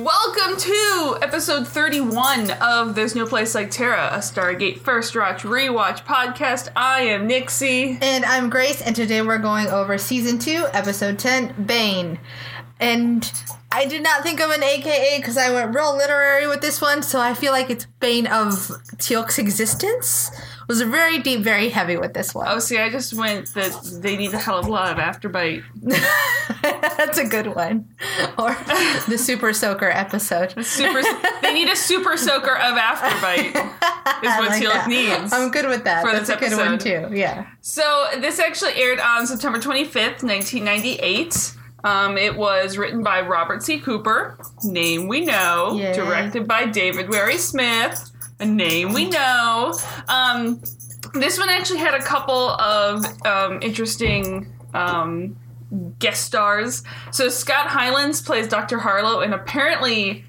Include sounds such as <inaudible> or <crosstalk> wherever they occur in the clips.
Welcome to episode 31 of There's No Place Like Terra, a Stargate First Watch Rewatch podcast. I am Nixie. And I'm Grace, and today we're going over season two, episode 10, Bane. And I did not think of an AKA because I went real literary with this one, so I feel like it's Bane of Teal'c's existence. Was very deep, very heavy with this one. Oh, see, I just went that they need a hell of a lot of afterbite. <laughs> That's a good one. Or the Super Soaker episode. Super, they need a super soaker of afterbite. <laughs> Is what like Teal'c needs. I'm good with that. for That's this a good one episode. too. Yeah. So this actually aired on September 25th, 1998. Um, it was written by Robert C. Cooper, name we know, Yay. directed by David Warry Smith, a name we know. Um, this one actually had a couple of um, interesting um, guest stars. So Scott Hylands plays Dr. Harlow, and apparently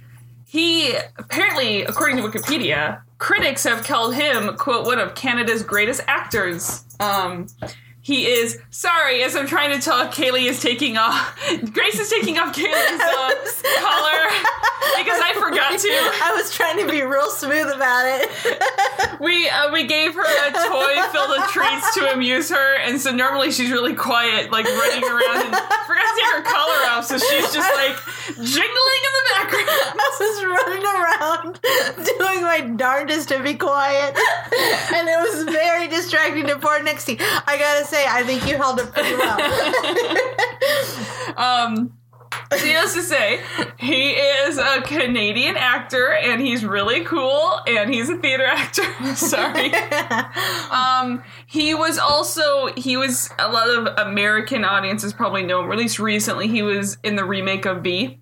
he apparently, according to Wikipedia, critics have called him quote one of Canada's greatest actors. Um, he is sorry as I'm trying to tell Kaylee is taking off. Grace is taking off Kaylee's uh, <laughs> collar because I forgot to. I was trying to be real smooth about it. <laughs> We uh, we gave her a toy filled with treats to amuse her, and so normally she's really quiet, like running around, and forgot to take her collar off, so she's just like jingling in the background. I was running around doing my darndest to be quiet, and it was very distracting to poor Nixie. I gotta say, I think you held it pretty well. <laughs> Um, needless to say, he is a Canadian actor, and he's really cool, and he's a theater actor. <laughs> Sorry. <laughs> Um, he was also he was a lot of American audiences probably know him. At least recently, he was in the remake of B.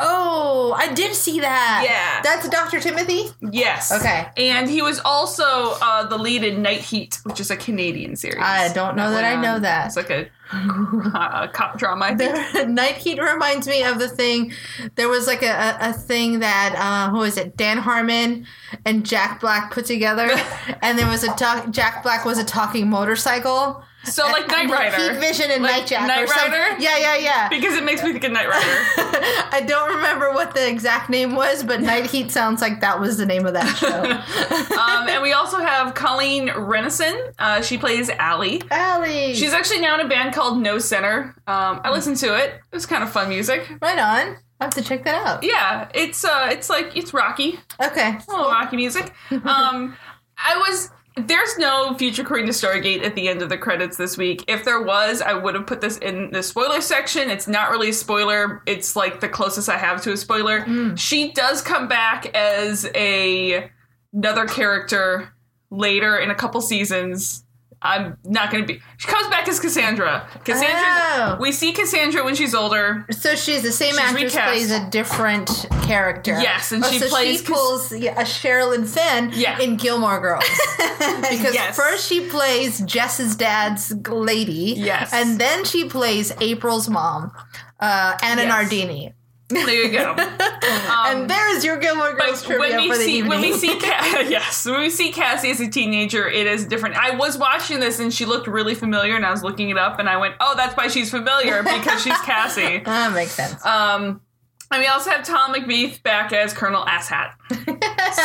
oh, I did see that. Yeah. that's Doctor Timothy. Yes. Okay. And he was also uh, the lead in Night Heat, which is a Canadian series. I don't know that I went know on- that. It's like a, <laughs> a cop drama. I. The <laughs> Night Heat reminds me of the thing. There was like a, a, a thing that uh, who is it? Dan Harmon and Jack Black put together, <laughs> and there was a talk, Jack Black was a talking motorcycle. So like Knight Rider. Heat Vision and Like Night Jack. Something. Rider? Yeah, yeah, yeah. Because it makes me think of Knight Rider. <laughs> I don't remember what the exact name was, but Night Heat sounds like that was the name of that show. <laughs> um, and we also have Colleen Rennison. Uh, she plays Allie. Allie. She's actually now in a band called No Sinner. Um, I listened to it. It was kind of fun music. right on. I have to check that out. Yeah, it's uh, it's like it's rocky, Okay. a little rocky music. <laughs> Um, I was there's no future according to Stargate at the end of the credits this week. If there was, I would have put this in the spoiler section. It's not really a spoiler. It's like the closest I have to a spoiler. Hmm. She does come back as a another character later in a couple seasons. I'm not going to be. She comes back as Cassandra. Cassandra. Oh. We see Cassandra when she's older. So she's the same She's actress recast. plays a different character. Yes, and Oh, she so plays she pulls yeah, a Sherilyn Fenn Yeah. in Gilmore Girls. <laughs> because Yes. first she plays Jess's dad's lady. Yes. And then she plays April's mom, uh, Anna Yes. Nardini. There you go. <laughs> and there's your Gilmore Girls trivia when we for the see evening. when we see <laughs> Ca- <laughs> yes when we see Cassie as a teenager, it is different. I was watching this and she looked really familiar, and I was looking it up, and I went, "Oh, that's why she's familiar because she's Cassie." that makes sense. Um, and we also have Tom McBeath back as Colonel Asshat. <laughs> So,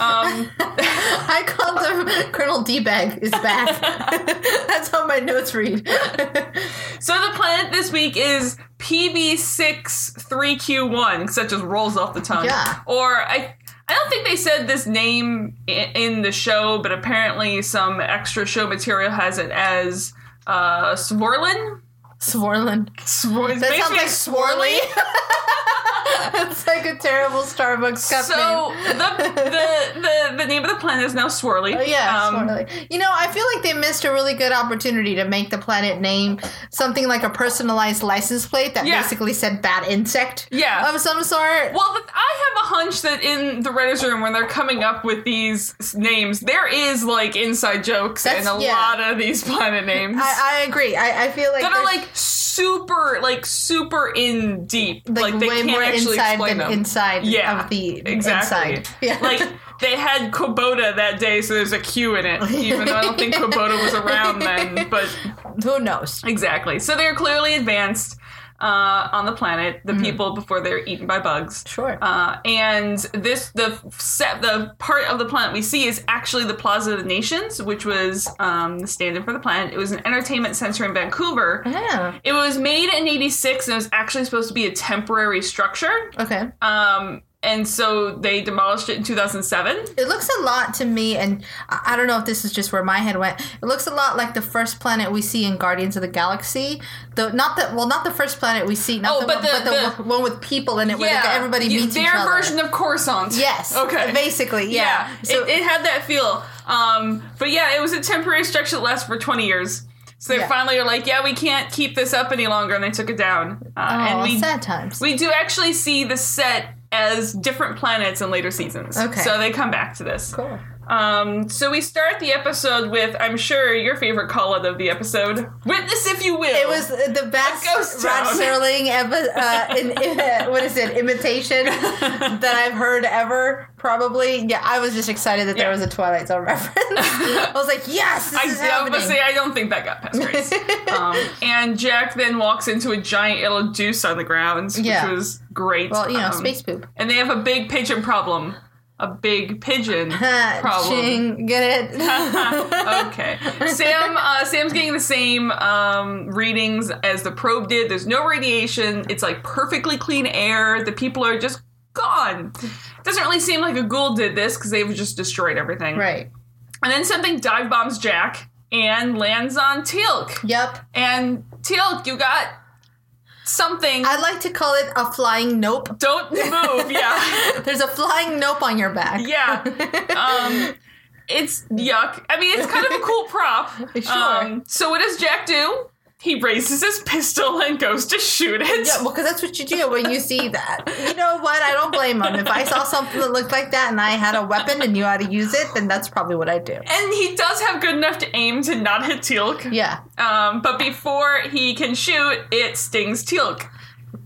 um, I called him Colonel D-Bag is back. <laughs> That's how my notes read. so the planet this week is PB63Q1 because that just rolls off the tongue. Yeah. Or I. I don't think they said this name in the show, but apparently some extra show material has it as uh, Sworlin. Sworlin. Swor- That sounds like Swarley. <laughs> <laughs> it's like a terrible Starbucks cup So the, the the the name of the planet is now Swirly. Oh, Yeah, Um, totally. You know, I feel like they missed a really good opportunity to make the planet name something like a personalized license plate that Yeah. basically said bad insect Yeah. of some sort. Well, I have a hunch that in the writers' room, when they're coming up with these names, there is like inside jokes That's- in a yeah. lot of these planet names I, I agree. I, I feel like that are like super, like super in deep. like, Like, they can't actually inside explain than them. inside Yeah, of the exactly. inside. <laughs> Yeah. Like they had Kubota that day, so there's a Q in it. <laughs> Even though I don't think Kubota was around then, but who knows? exactly. So they're clearly advanced uh, on the planet. The people before they're eaten by bugs. Sure. Uh, and this the set the part of the planet we see is actually the Plaza of the Nations, which was um, the stand-in for the planet. It was an entertainment center in Vancouver. yeah. It was made in '86 and it was actually supposed to be a temporary structure. Okay. Um, and so they demolished it in 2007. It looks a lot to me, and I don't know if this is just where my head went. It looks a lot like the first planet we see in Guardians of the Galaxy. The not the well, not the first planet we see. Not Oh, the, but one, the- but the, the- one- with people in it, where everybody meets their each other. version of Coruscant. Yes. <laughs> Okay. Basically, yeah. Yeah, So it, it had that feel. Um, but yeah, it was a temporary structure that lasted for 20 years. So they Yeah. finally are like, yeah, we can't keep this up any longer, and they took it down. Uh, oh, and we sad times. we do actually see the set as different planets in later seasons. Okay. So they come back to this. cool. Um, so we start the episode with, I'm sure, your favorite call out of the episode. Witness if you will. It was the best ghost Rod. Serling epi- uh, in, in- what is it imitation <laughs> that I've heard ever. Probably, yeah. I was just excited that there was a Twilight Zone <laughs> reference. I was like, yes, this I, is happening. say I don't think that got past Grace. <laughs> um, and Jack then walks into a giant yellow deuce on the ground, Yeah. which was great. well, you know, Um, space poop. And they have a big pigeon problem. A big pigeon <laughs> problem. Ching, get it? <laughs> okay. Sam uh, Sam's getting the same um, readings as the probe did. There's no radiation. It's like perfectly clean air. The people are just gone. Doesn't really seem like a ghoul did this because they've just destroyed everything. right. And then something dive bombs Jack and lands on Teal'c. Yep. And Teal'c, you got something. I like to call it a flying nope. Don't move. Yeah. <laughs> There's a flying nope on your back. Yeah. Um, it's yuck. I mean, it's kind of a cool prop. <laughs> Sure. Um, so what does Jack do? He raises his pistol and goes to shoot it. Yeah, well, because that's what you do when you see that. You know what? I don't blame him. If I saw something that looked like that and I had a weapon and knew how to use it, then that's probably what I'd do. And he does have good enough to aim to not hit Teal'c. Yeah. Um, but before he can shoot, it stings Teal'c.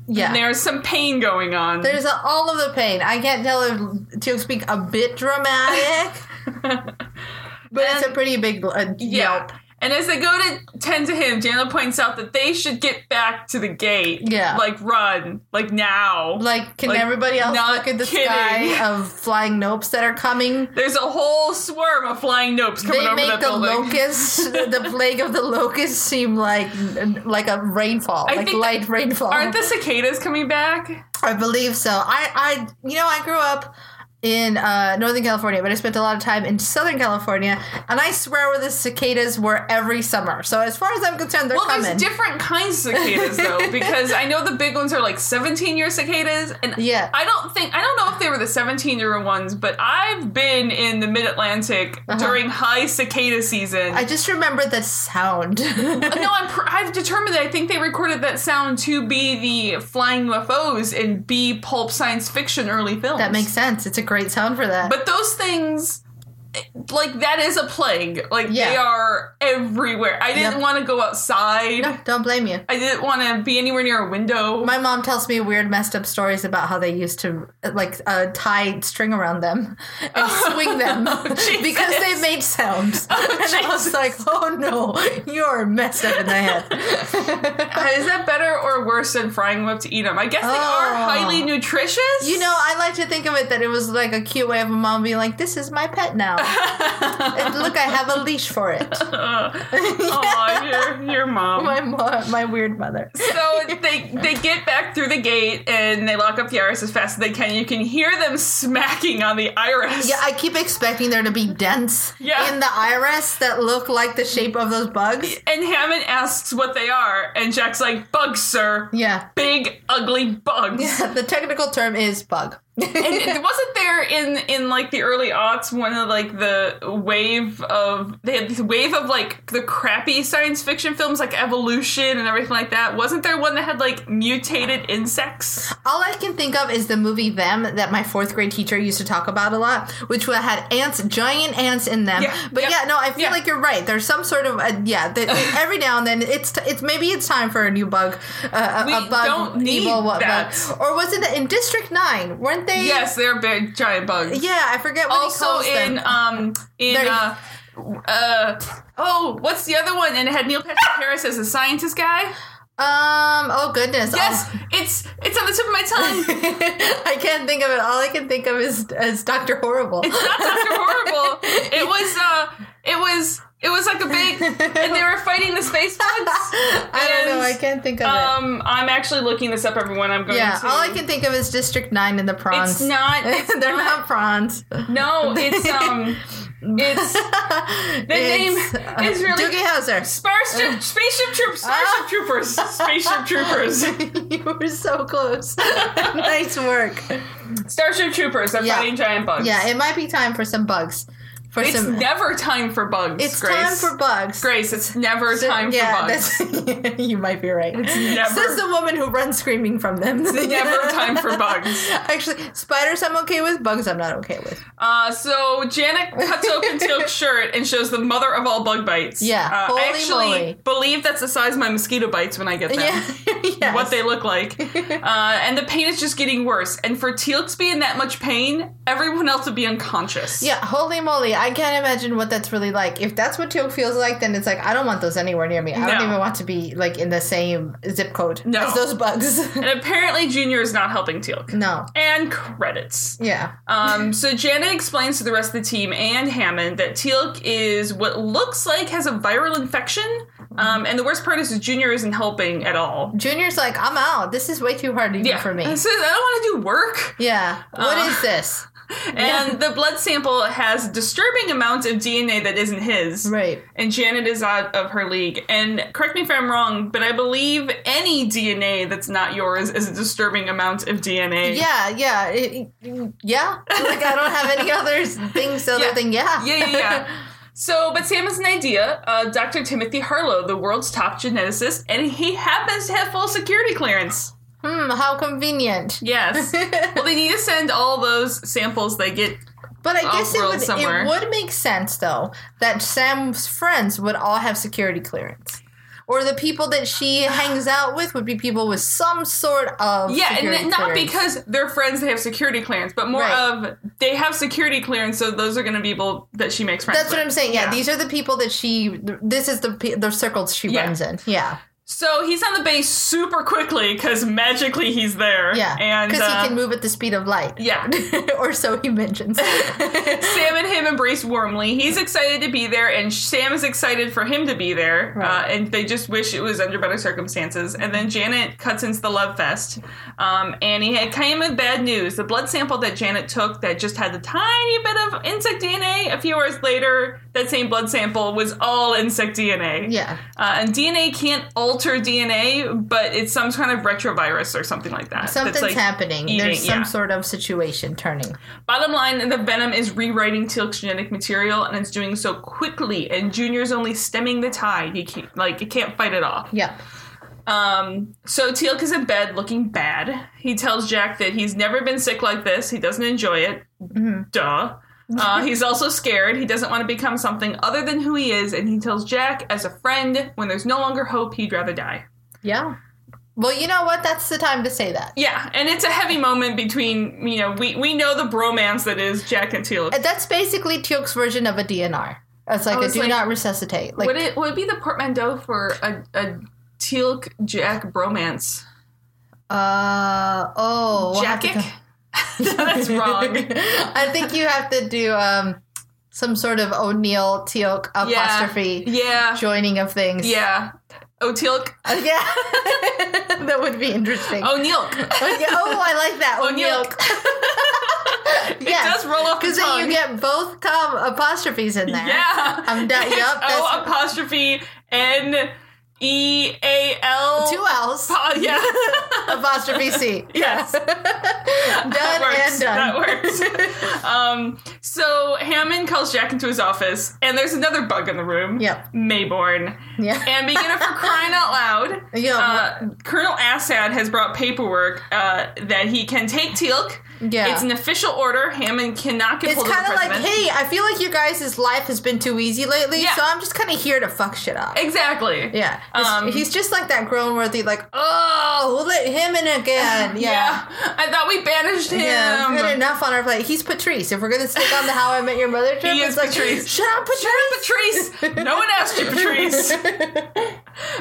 Yeah. And there's some pain going on. There's a, all of the pain. I can't tell if to speak a bit dramatic, <laughs> but it's a pretty big uh, Yeah. And as they go to tend to him, Janet points out that they should get back to the gate. Yeah. Like run. Like now. Like, can Like, everybody else look at the kidding. sky <laughs> of flying nopes that are coming? There's a whole swarm of flying nopes coming They over make that the building. locusts, <laughs> the plague of the locusts, seem like like a rainfall, I like think- light rainfall. Aren't the cicadas coming back? I believe so. I, I, you know, I grew up in uh, Northern California, but I spent a lot of time in Southern California, and I swear where the cicadas were every summer. So as far as I'm concerned, they're Well, coming. there's different kinds of cicadas though, <laughs> because I know the big ones are like 17 year cicadas, and Yeah. I don't think I don't know if they were the 17 year ones, but I've been in the Mid Atlantic during high cicada season. Uh-huh. I just remember the sound. no, I'm pr- I've determined that I think they recorded that sound to be the flying UFOs in B pulp science fiction early films. that makes sense. It's a great sound for that. But those things, like that is a plague. Like Yeah. they are everywhere. I didn't Yep. want to go outside. no, don't blame you. I didn't want to be anywhere near a window. My mom tells me weird, messed up stories about how they used to like uh, tie string around them and <laughs> swing them Jesus. because they made sounds. <laughs> and I was like, "Oh no, you're messed up in the head." <laughs> Is that better or worse than frying them up to eat them? I guess they are Oh. highly nutritious. You know, I like to think of it that it was like a cute way of a mom being like, "This is my pet now." <laughs> Look, I have a leash for it. <laughs> oh, <laughs> your your mom. My mo- my weird mother. so they they get back through the gate and they lock up the iris as fast as they can. You can hear them smacking on the iris. Yeah, I keep expecting there to be dents Yeah. in the iris that look like the shape of those bugs. And Hammond asks what they are, and Jack's like, "Bugs, sir. Yeah. Big, ugly bugs." Yeah, the technical term is bug. And it wasn't there in in like the early aughts one of like the wave of they had this wave of like the crappy science fiction films like evolution and everything like that wasn't there one that had like mutated insects All I can think of is the movie Them that my fourth grade teacher used to talk about a lot, which had ants, giant ants in them. Yeah, But yep, yeah, no, I feel yeah. like you're right. There's some sort of a, yeah. The, <laughs> every now and then, it's t- it's maybe it's time for a new bug, uh, a, We a bug don't need evil bug, or was it in District Nine? Weren't they? yes they're big giant bugs Yeah, I forget what also he calls in them. um in They're- uh uh oh what's the other one and it had neil patrick harris as a scientist guy um. Oh goodness. yes Oh. it's it's on the tip of my tongue <laughs> I can't think of it. All I can think of is is Doctor Horrible. It's not Dr. Horrible. <laughs> It was uh it was it was like a big and they were fighting the space bugs. <laughs> I don't know. I can't think of it. Um I'm actually looking this up everyone. I'm going Yeah, to all I can think of is District Nine and the prawns. It's not <laughs> it's They're not, not prawns. No, it's <laughs> um it's the name is really- Doogie Howser. Starship Spaceship Troopers Starship Ah. Troopers Spaceship Troopers you were so close. nice work. Starship Troopers are Yeah. fighting giant bugs. Yeah, it might be time for some bugs. For it's some. never time for bugs. it's Grace. time for bugs. Grace. It's never time yeah, for bugs. <laughs> you might be right. never- Says the woman who runs screaming from them. It's never time for bugs. <laughs> Actually, spiders I'm okay with. Bugs I'm not okay with. Uh, so Janet cuts open <laughs> Teal'c's shirt and shows the mother of all bug bites. Yeah, uh, holy I actually moly. believe that's the size of my mosquito bites when I get them. Yeah, yes. What they look like, uh, and the pain is just getting worse. And for Teal'c to be in that much pain, everyone else would be unconscious. Yeah, holy moly. I can't imagine what that's really like. If that's what Teal feels like, then it's like, I don't want those anywhere near me. I don't No. even want to be like in the same zip code No. as those bugs. <laughs> And apparently, Junior is not helping Teal'c. no. And credits. Yeah. Um, so Janet explains to the rest of the team and Hammond that Teal'c is what looks like has a viral infection. Um, and the worst part is Junior isn't helping at all. Junior's like, I'm out. This is way too hard even Yeah, for me. <laughs> Says, I don't want to do work. Yeah. What Uh, is this? <laughs> And the blood sample has disturbing amounts of DNA that isn't his. Right. And Janet is out of her league. And correct me if I'm wrong, but I believe any DNA that's not yours is a disturbing amount of DNA. Yeah, yeah. it- it- yeah. Like, I don't have any <laughs> other things other Yeah. than yeah. Yeah, yeah, yeah. <laughs> So, but Sam has an idea. Uh, Dr. Timothy Harlow, the world's top geneticist, and he happens to have full security clearance. Hmm, how convenient. Yes. <laughs> well, they need to send all those samples they get. But I guess it would somewhere. it would make sense though that Sam's friends would all have security clearance. Or the people that she hangs out with would be people with some sort of Yeah, and not clearance. because they're friends they have security clearance, but more Right. of they have security clearance, so those are going to be people that she makes friends with. That's what. I'm saying. Yeah, Yeah. these are the people that she. This is the the circles she Yeah. runs in. Yeah, So he's on the base super quickly because magically he's there. yeah. And because uh, he can move at the speed of light. Yeah. <laughs> or so he mentions. <laughs> Sam and him embrace warmly. He's excited to be there, and Sam is excited for him to be there. Uh, Right. and they just wish it was under better circumstances. And then Janet cuts into the love fest, um, and he had came with bad news. The blood sample that Janet took that just had the tiny bit of insect DNA. A few hours later, that same blood sample was all insect DNA. yeah. Uh, and DNA can't alter DNA, but it's some kind of retrovirus or something like that. Something's that's, like, happening. eating- There's some yeah. sort of situation turning. Bottom line, the venom is rewriting Teal'c's genetic material, and it's doing so quickly. And Junior's only stemming the tide. He can't, like, he can't fight it off. Yeah. Um, so Teal'c is in bed, looking bad. He tells Jack that he's never been sick like this. He doesn't enjoy it. Duh. Uh, he's also scared. He doesn't want to become something other than who he is, and he tells Jack, as a friend, when there's no longer hope, he'd rather die. Yeah. Well, you know what? That's the time to say that. Yeah, and it's a heavy moment between you know we we know the bromance that is Jack and Teal'c. That's basically Teal'c's version of a DNR. It's like a do like, not resuscitate. Like would it would it be the portmanteau for a, a Teal'c Jack bromance? uh oh, we'll Jackic? <laughs> That's wrong. <laughs> I think you have to do um some sort of O'Neill Teal'c apostrophe Yeah. joining of things. Yeah. Oh, Teal'c. Uh, yeah. <laughs> that would be interesting. O'Neill. Oh. I like that. O'Neill. It does roll off the Because then you get both com apostrophes in there. Yeah. I'm done. It's Yup. O apostrophe N E A L. Two L's. Uh, yeah. <laughs> apostrophe C. <laughs> yes. <laughs> Done that works. and done. That works. um, so Hammond calls Jack into his office, and there's another bug in the room. Yep. Maybourne. Yeah. And beginning for crying out loud, Yeah, uh, Colonel Asshat has brought paperwork uh, that he can take Teal'c. Yeah. It's an official order. Hammond cannot get It's hold of the kind of like, hey, I feel like you guys' life has been too easy lately, Yeah. so I'm just kind of here to fuck shit up. Exactly. Yeah. Um, he's just like that grown worthy, like, oh, who let him in again? <laughs> Yeah. Yeah. I thought we banished him. Yeah, we've had enough on our plate. He's Patrice. If we're gonna stick on the How I Met Your Mother trip, <laughs> He it's is like, Patrice. Shut up, Patrice. Patrice. No one asked you, Patrice. <laughs>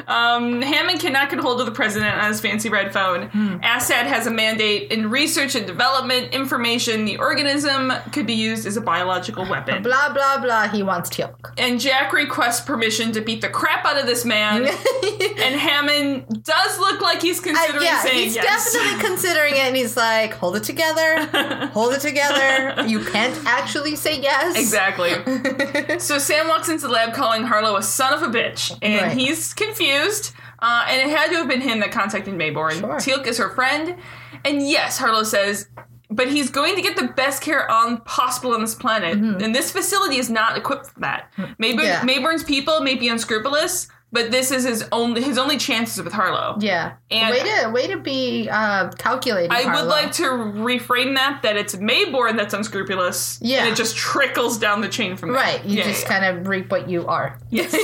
um, Hammond cannot get hold of the president on his fancy red phone. Hmm. Asshat has a mandate in research and development information. The organism could be used as a biological weapon. Blah blah blah. He wants Teal'c. And Jack requests permission to beat the crap out of this man. <laughs> and Hammond does look like he's Uh, considering yeah, saying he's yes. definitely <laughs> considering it, and he's like, "Hold it together, hold it together. You can't actually say yes." Exactly. <laughs> so Sam walks into the lab calling Harlow a son of a bitch, and Right. he's confused. Uh, and it had to have been him that contacted Maybourne. Sure. Teal'c is her friend, and yes, Harlow says, but he's going to get the best care on possible on this planet, and this facility is not equipped for that. Mm-hmm. Yeah. Maybourne's people may be unscrupulous, but this is his only his only chances with Harlow. Yeah. And- way to way to be uh, calculating. I would like to reframe that that it's Maybourne that's unscrupulous, Yeah. and it just trickles down the chain from there. Right, you Yeah, just yeah. kind of reap what you are. Yes.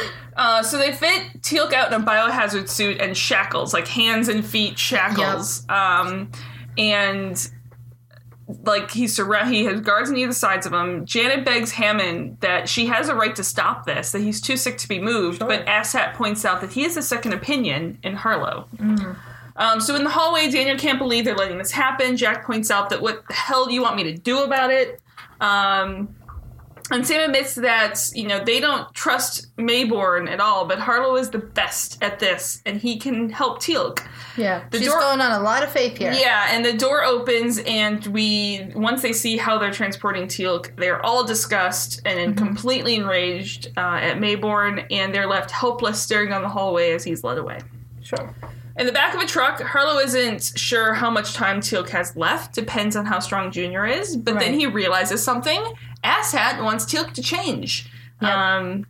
<laughs> uh, so they fit Teal'c out in a biohazard suit and shackles, like hands and feet shackles. Um, and like he's surround, he has guards on either sides of him. Janet begs Hammond that she has a right to stop this, that he's too sick to be moved. But Asshat points out that he has a second opinion in Harlow. Um, so in the hallway, Daniel can't believe they're letting this happen. Jack points out that what the hell do you want me to do about it? Um, and Sam admits that, you know, they don't trust Maybourne at all, but Harlow is the best at this, and he can help Teal'c. Yeah, The she's door- going on a lot of faith here. Yeah, and the door opens, and we, once they see how they're transporting Teal'c, they're all disgust and completely enraged uh, at Maybourne, and they're left helpless staring down the hallway as he's led away. sure. In the back of a truck, Harlow isn't sure how much time Teal'c has left. Depends on how strong Junior is. But then he realizes something. Asshat wants Teal'c to change. Yep. Um,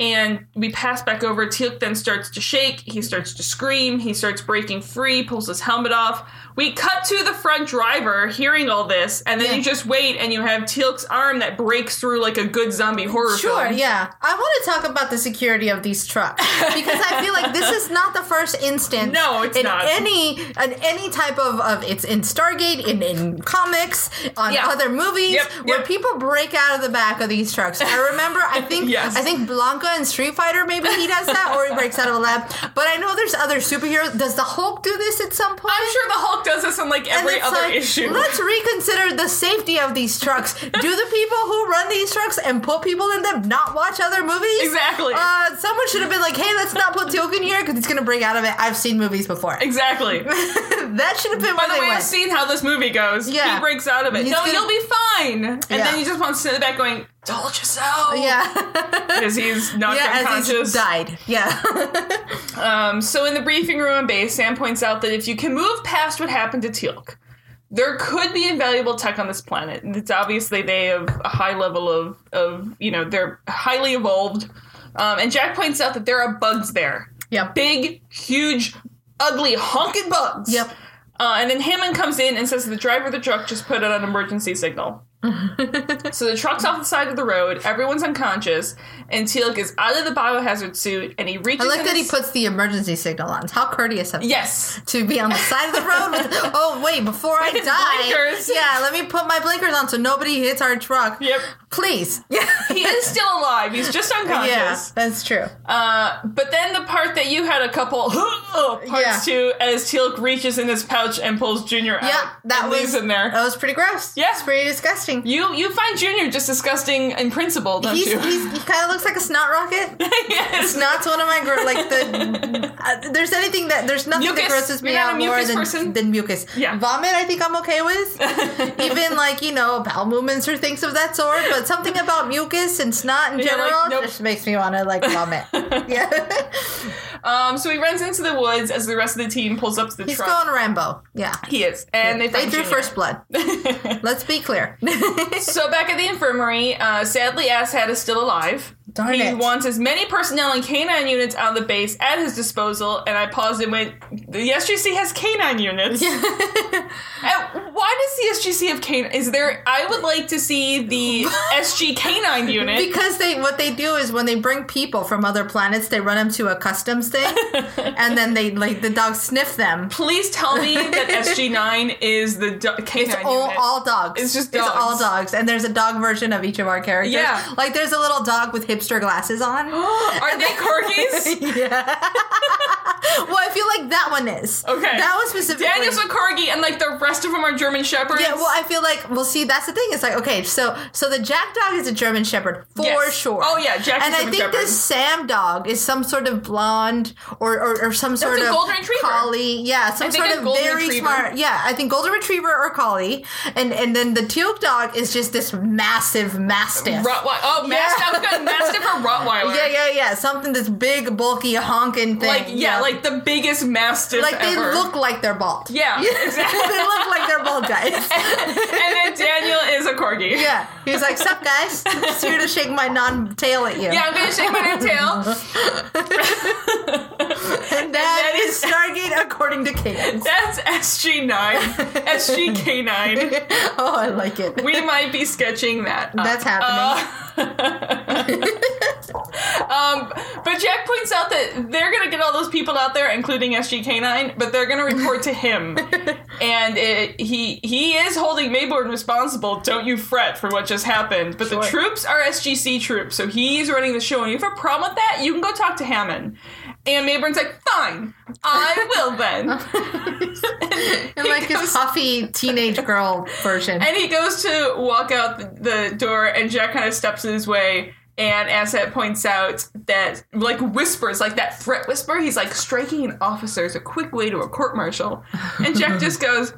and we pass back over. Teal'c then starts to shake. He starts to scream. He starts breaking free, pulls his helmet off. We cut to the front driver hearing all this, and then Yeah. you just wait and you have Teal'c's arm that breaks through like a good zombie horror film. Sure, film. yeah. I want to talk about the security of these trucks because I feel like this is not the first instance. No, it's in not. any in any type of, of it's in Stargate, in, in comics, on Yeah. other movies Yep, where people break out of the back of these trucks. I remember, I think, <laughs> Yes. I think Blanca in Street Fighter maybe he does that, or he breaks out of a lab. But I know there's other superheroes. Does the Hulk do this at some point? I'm sure the Hulk does this in like every other like, issue. Let's reconsider the safety of these trucks. Do the people who run these trucks and put people in them not watch other movies? Exactly. Uh, someone should have been like, "Hey, let's not put Teal'c in here because he's gonna break out of it." I've seen movies before. Exactly. <laughs> that should have been By the way, I've seen how this movie goes. Yeah. He breaks out of it. He's no, gonna- you'll be fine. And Yeah. then you just want to sit in the back going, told you so. yeah, <laughs> Because he's knocked yeah, as unconscious. he's died. Yeah, <laughs> Um, so in the briefing room on base, Sam points out that if you can move past what happened to Teal'c, there could be invaluable tech on this planet. It's obviously they have a high level of, of you know, they're highly evolved. Um, and Jack points out that there are bugs there. Yeah. Big, huge, ugly, honking bugs. yep. Uh, and then Hammond comes in and says the driver of the truck just put out an emergency signal. <laughs> so the truck's off the side of the road, everyone's unconscious, and Teal'c is out of the biohazard suit, and he reaches. I like in that he puts the emergency signal on. How courteous of him. Yes. To be on the side of the road with, <laughs> oh wait, before I die, blinkers. yeah, let me put my blinkers on so nobody hits our truck. Yep. Please. Yeah. <laughs> He is still alive. He's just unconscious. Yeah, that's true. Uh, but then the part that you had a couple <gasps> parts Yeah. to, as Teal'c reaches in his pouch and pulls Junior out Yeah, that was leaves him there. That was pretty gross. Yeah. it's pretty disgusting. Watching. You you find Junior just disgusting in principle, don't He's, you? he's he kind of looks like a snot rocket. <laughs> yes. Snot's one of my gro- like the. Uh, there's anything that there's nothing Mucus. that grosses me out more than person? than mucus. Yeah. Vomit, I think I'm okay with. <laughs> Even like you know bowel movements or things of that sort, but something about mucus and snot in You're like, general nope. just makes me want to like vomit. <laughs> yeah, Um, so he runs into the woods as the rest of the team pulls up to the he's truck. going Rambo. Yeah, he is, and they they drew first blood. <laughs> Let's be clear. So back at the infirmary, uh, sadly, Ass Asshat is still alive. Darn he it. wants as many personnel and canine units on the base at his disposal, and I paused and went, the SGC has canine units. <laughs> Why does the SGC have canine? Is there, I would like to see the <laughs> SG canine unit. Because they what they do is when they bring people from other planets, they run them to a customs thing, <laughs> and then they like the dogs sniff them. Please tell me that SG9 is the do- canine It's all, unit. all dogs. It's just It's all dogs. dogs, and there's a dog version of each of our characters. Yeah. like there's a little dog with hipster glasses on. <gasps> Are they corgis? <laughs> yeah. well, I feel like that one is. Okay. That one specifically. Daniel's a corgi, and like the rest of them are German shepherds. Yeah, well, I feel like well, see, that's the thing. It's like okay, so so the Jack dog is a German Shepherd for Yes. Oh, sure. Oh, yeah, Jack is And I think Shepherd. this Sam dog is some sort of blonde or or, or some sort of golden retriever. collie. Yeah, some sort of very retriever. smart. Yeah, I think golden retriever or collie, and and then the teal dog is just this massive mastiff. Rottweiler. Oh, Yeah. Mastiff. <laughs> I Mastiff or Rottweiler. yeah, yeah, yeah. Something that's big, bulky, honking thing. Like yeah, like the biggest Mastiff like they ever. look like they're bald. Yeah, exactly. <laughs> they look like they're bald guys. <laughs> and then Daniel is a corgi. Yeah, he's like, "Sup, guys? Just here to shake my non-tail at you." Yeah, I'm gonna shake my new tail. <laughs> and that that is Stargate according to Cadence. That's SG9. SGK9. Oh, I like it. We might be sketching that. up. That's happening. Uh, <laughs> um, but Jack points out that they're gonna get all those people out there, including SGK9, but they're gonna report to him, <laughs> and it, he he is holding Maybourne responsible. Don't you fret for what just happened. But the troops are SGC troops, so he's running the show. And if you have a problem with that, you can go talk to Hammond. And Maybourne's like, fine, I will then. <laughs> and like his goes- puffy teenage girl version. And he goes to walk out the, the door, and Jack kind of steps in his way. And Asset points out that, like, whispers, like that threat whisper, he's like, striking an officer is a quick way to a court martial. And Jack just goes,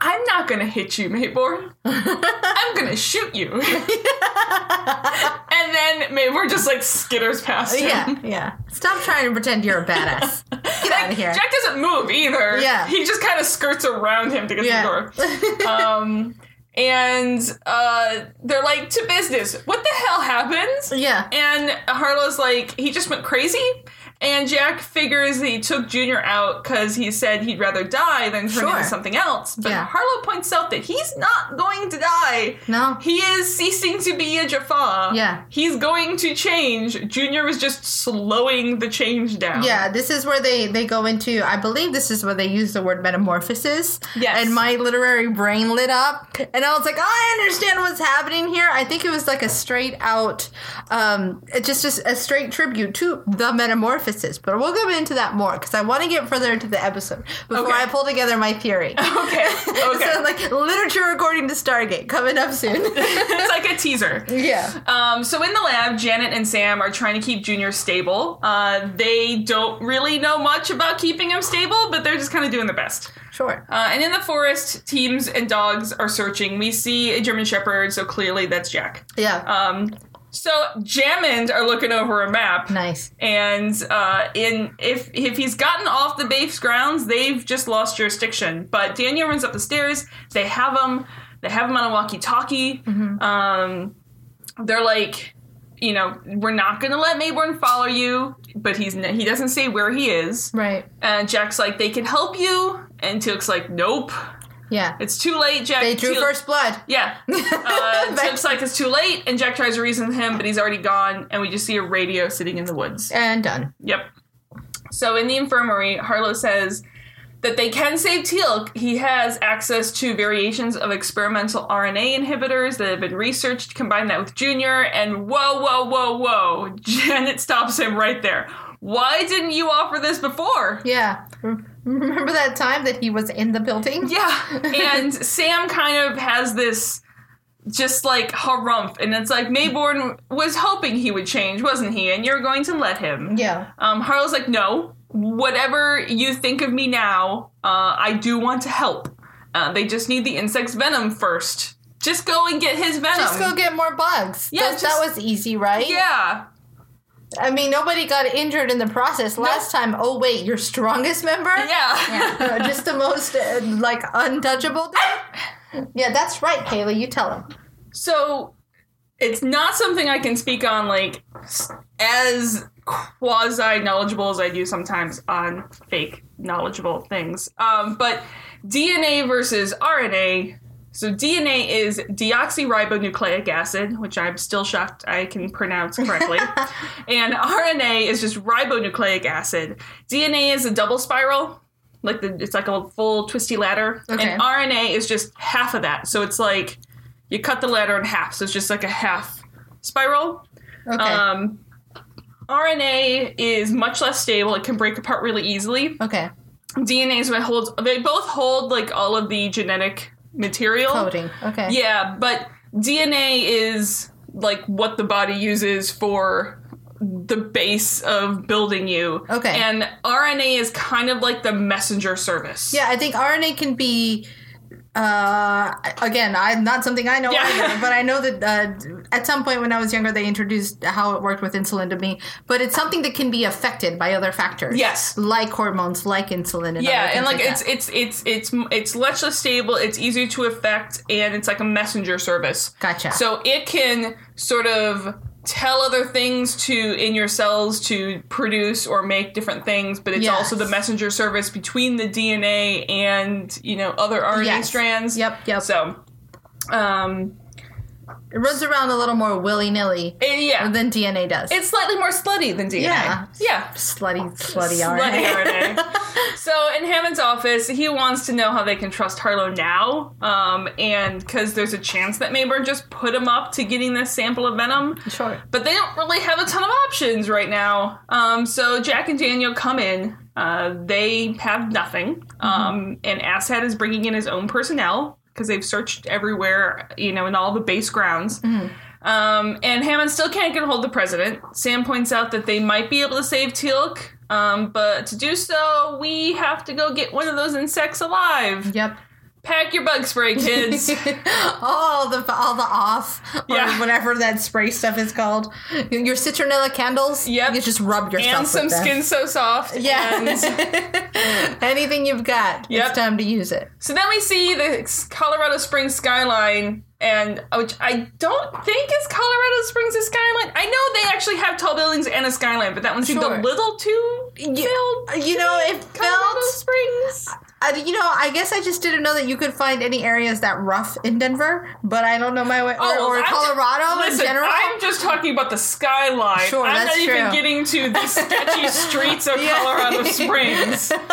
I'm not gonna hit you, Maybourne. <laughs> I'm gonna shoot you. and then Maybourne just, like, skitters past him. yeah, yeah. Stop trying to pretend you're a badass. <laughs> Get out of here. Jack doesn't move either. Yeah. He just kind of skirts around him to get Yeah. to the door. <laughs> Um, and uh, they're like, to business. What the hell happened? yeah. And Harlow's like, he just went crazy. And Jack figures that he took Junior out because he said he'd rather die than turn Sure. into something else. But Yeah. Harlow points out that he's not going to die. No. He is ceasing to be a Jaffa. Yeah. He's going to change. Junior was just slowing the change down. Yeah, this is where they they go into. I believe this is where they use the word metamorphosis. Yes. And my literary brain lit up, and I was like, oh, I understand what's happening here. I think it was like a straight out, um, just just a straight tribute to the metamorphosis. But we'll go into that more because I want to get further into the episode before Okay. I pull together my theory. <laughs> Okay. <laughs> Okay. so like literature according to Stargate coming up soon. <laughs> it's like a teaser. yeah. Um, so in the lab, Janet and Sam are trying to keep Junior stable. Uh, they don't really know much about keeping him stable, but they're just kind of doing their best. Sure. Uh, and in the forest, teams and dogs are searching. We see a German Shepherd, so clearly that's Jack. Yeah. Um, so Jamond are looking over a map. nice. And uh, in if if he's gotten off the base grounds, they've just lost jurisdiction. But Daniel runs up the stairs. They have him. They have him on a walkie-talkie. Um, they're like, you know, we're not going to let Maybourne follow you, but he's n- he doesn't say where he is. Right. And Jack's like, they can help you, and Teal'c's like, nope, Yeah. it's too late. Jack. They drew Teal- first blood. Yeah. <laughs> Uh, Teal'c's like, it's too late, and Jack tries to reason with him, but he's already gone, and we just see a radio sitting in the woods. And done. Yep. So in the infirmary, Harlow says that they can save Teal. He has access to variations of experimental RNA inhibitors that have been researched. Combine that with Junior, and whoa, whoa, whoa, whoa! <laughs> Janet stops him right there. Why didn't you offer this before? Yeah. <laughs> Remember that time that he was in the building? Yeah, <laughs> and Sam kind of has this just like harumph, and it's like Maybourne was hoping he would change, wasn't he? And you're going to let him. Yeah. Um, Harlow's like, no, whatever you think of me now, uh, I do want to help. Uh, they just need the insect's venom first. Just go and get his venom. Just go get more bugs. Yeah, that, just- that was easy, right? yeah. I mean, nobody got injured in the process last time. Oh wait, your strongest member? Yeah. <laughs> Just the most uh, like untouchable. yeah, that's right, Kaylee. You tell him. So it's not something I can speak on like as quasi knowledgeable as I do sometimes on fake knowledgeable things. Um, but DNA versus RNA. So DNA is deoxyribonucleic acid, which I'm still shocked I can pronounce correctly. <laughs> and RNA is just ribonucleic acid. DNA is a double spiral, like the it's like a full twisty ladder. Okay. And RNA is just half of that. So it's like you cut the ladder in half, so it's just like a half spiral. Okay. Um, RNA is much less stable; it can break apart really easily. okay. DNA is what holds. They both hold like all of the genetic material. Coding. Okay. Yeah, but DNA is like what the body uses for the base of building you. Okay. And RNA is kind of like the messenger service. Yeah, I think RNA can be. Uh, again, I not something I know Yeah. either, <laughs> but I know that uh, at some point when I was younger, they introduced how it worked with insulin to me. But it's something that can be affected by other factors, Yes. like hormones, like insulin, and Yeah, and things like it's it's it's it's it's much less stable. It's easier to affect, and it's like a messenger service. Gotcha. So it can sort of tell other things to in your cells to produce or make different things, but it's Yes. also the messenger service between the DNA and you know other RNA Yes. strands. Yep, yep. So, um, it runs around a little more willy nilly yeah, than DNA does. it's slightly more slutty than DNA. Yeah. yeah. slutty, slutty, Slutty RNA. RNA. <laughs> so in Hammond's office, he wants to know how they can trust Harlow now, um, and because there's a chance that Maybourne just put him up to getting this sample of venom. Sure. But they don't really have a ton of options right now. Um, so Jack and Daniel come in. Uh, they have nothing, um, and Asshat is bringing in his own personnel because they've searched everywhere, you know, in all the base grounds. Um, and Hammond still can't get a hold of the president. Sam points out that they might be able to save Teal'c, um, but to do so, we have to go get one of those insects alive. Yep. Pack your bug spray, kids. <laughs> all the all the off or Yeah. whatever that spray stuff is called. Your citronella candles. Yep. You just rub yourself and some skin so soft. Yeah. And <laughs> Anything you've got, Yep. it's time to use it. So then we see the Colorado Springs skyline, and oh, which I don't think is Colorado Springs' a skyline. I know they actually have tall buildings and a skyline, but that one seemed Sure. a little too You, filled. you know, it Colorado felt. Springs. I, you know, I guess I just didn't know that you could find any areas that rough in Denver, but I don't know my way. Or, well, or Colorado listen, in general. I'm just talking about the skyline. Sure, I'm that's not even getting to the sketchy <laughs> streets of Yeah. Colorado Springs. <laughs>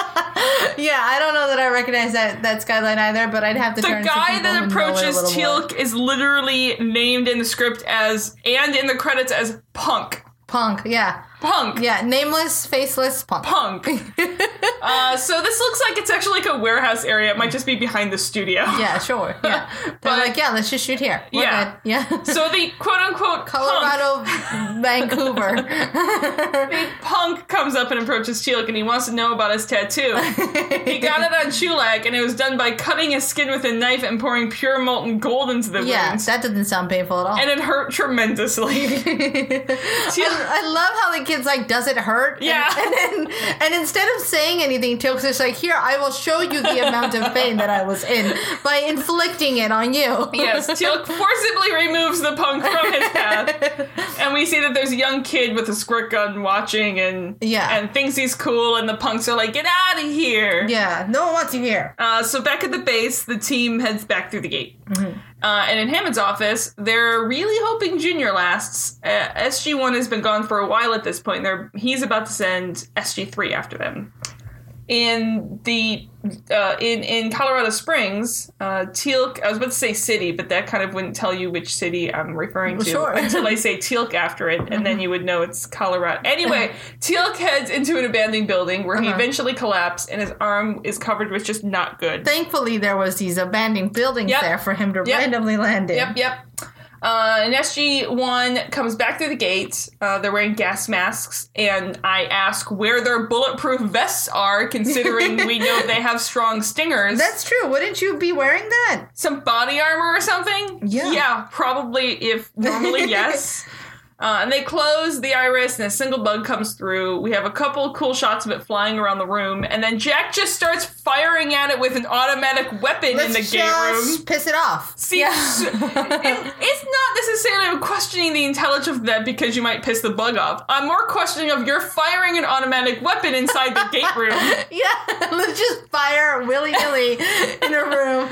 yeah, I don't know that I recognize that, that skyline either, but I'd have to The turn to guy that who know it a approaches. Teal'c is literally named in the script as and in the credits as Punk. Punk, yeah. Punk. Yeah, nameless, faceless punk. Punk. <laughs> uh, so this looks like it's actually like a warehouse area. It might just be behind the studio. Yeah, sure. Yeah. <laughs> They're But- like, yeah, let's just shoot here. We're Yeah. good. Yeah. <laughs> So the quote unquote Colorado, Vancouver. punk, punk comes up and approaches Teal'c and he wants to know about his tattoo. he got it on Chulak and it was done by cutting his skin with a knife and pouring pure molten gold into the yeah, wounds. that doesn't sound painful at all. and it hurt tremendously. Teal'c- I love how the kid's like, does it hurt? Yeah. And, and then, and instead of saying anything, Teal'c's just like, here, I will show you the amount of pain that I was in by inflicting it on you. Yes, <laughs> Teal'c forcibly removes the punk from his path, <laughs> and we see that there's a young kid with a squirt gun watching, and Yeah. and thinks he's cool, and the punks are like, "Get out of here!" Yeah, no one wants you here. Uh, so back at the base, the team heads back through the gate, Mm-hmm. Uh, and in Hammond's office, they're really hoping Junior lasts. Uh, SG One has been gone for a while at this point. They're he's about to send SG Three after them. In the uh, in in Colorado Springs, uh, Teal'c. I was about to say city, but that kind of wouldn't tell you which city I'm referring to Sure. until I <laughs> say Teal'c after it, and then you would know it's Colorado. Anyway, <laughs> Teal'c heads into an abandoned building where he Uh-huh. eventually collapses, and his arm is covered with just not good. Thankfully, there was these abandoned buildings Yep. there for him to Yep. randomly land in. Yep, yep. Uh, and SG1 comes back through the gate. Uh, they're wearing gas masks, and I ask where their bulletproof vests are, considering we <laughs> know they have strong stingers. That's true. Wouldn't you be wearing that? Some body armor or something? Yeah. Yeah, probably, if normally, <laughs> yes. Uh, and they close the iris, and a single bug comes through. We have a couple cool shots of it flying around the room, and then Jack just starts firing at it with an automatic weapon Let's in the just gate room. piss it off. See, it- it's not necessarily I'm questioning the intelligence of that because you might piss the bug off. I'm more questioning of you're firing an automatic weapon inside the gate room. <laughs> Yeah, let's just fire willy nilly in a room <laughs>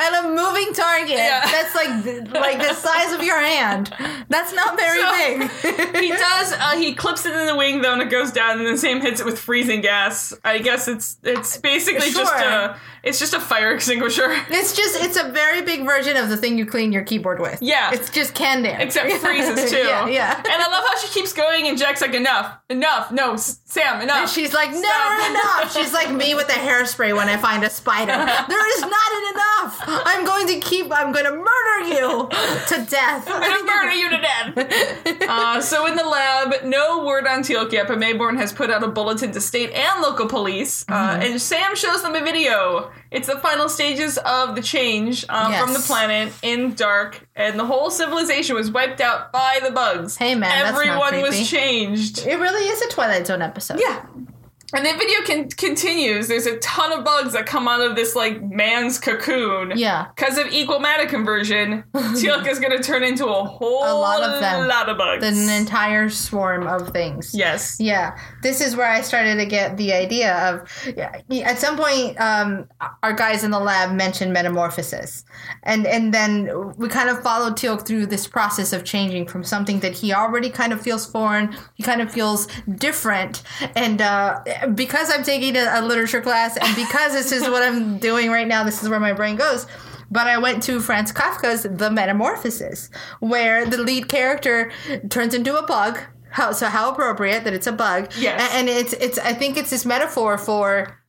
and a moving target Yeah. that's like like the size of your hand. That's not very So- big. <laughs> He does. Uh, he clips it in the wing though, and it goes down, and then Sam hits it with freezing gas. I guess it's it's basically just a it's just a fire <laughs> extinguisher. It's just it's a very big version of the thing you clean your keyboard with. Yeah. it's just canned air. Except it freezes <laughs> too. yeah, yeah. And I love how she keeps going, and Jack's like, "Enough, enough, no, Sam, enough." And she's like, never Stop. enough. She's like me with the hairspray when I find a spider. There is not enough. I'm going to keep, I'm going to murder you to death. I'm gonna murder you to death. <laughs> uh, so in the lab, no word on Teal'c yet, but Maybourne has put out a bulletin to state and local police, uh, Mm-hmm. and Sam shows them a video. It's the final stages of the change uh, Yes. from the planet in dark, and the whole civilization was wiped out by the bugs. Hey, man, that's not everyone was changed. It really is a Twilight Zone episode. Yeah. And the video con- continues. There's a ton of bugs that come out of this like man's cocoon. Yeah. Because of equal matter conversion, <laughs> Teal'c is going to turn into a whole A lot of them. lot of bugs. An entire swarm of things. yes. Yeah, this is where I started to get the idea of. yeah, At some point, um, our guys in the lab mentioned metamorphosis, and and then we kind of followed Teal'c through this process of changing from something that he already kind of feels foreign, he kind of feels different, and uh, because I'm taking a, a literature class, and because this is what I'm doing right now, this is where my brain goes. But I went to Franz Kafka's The Metamorphosis, where the lead character turns into a bug. How, so how appropriate that it's a bug. Yes. And it's it's I think it's this metaphor for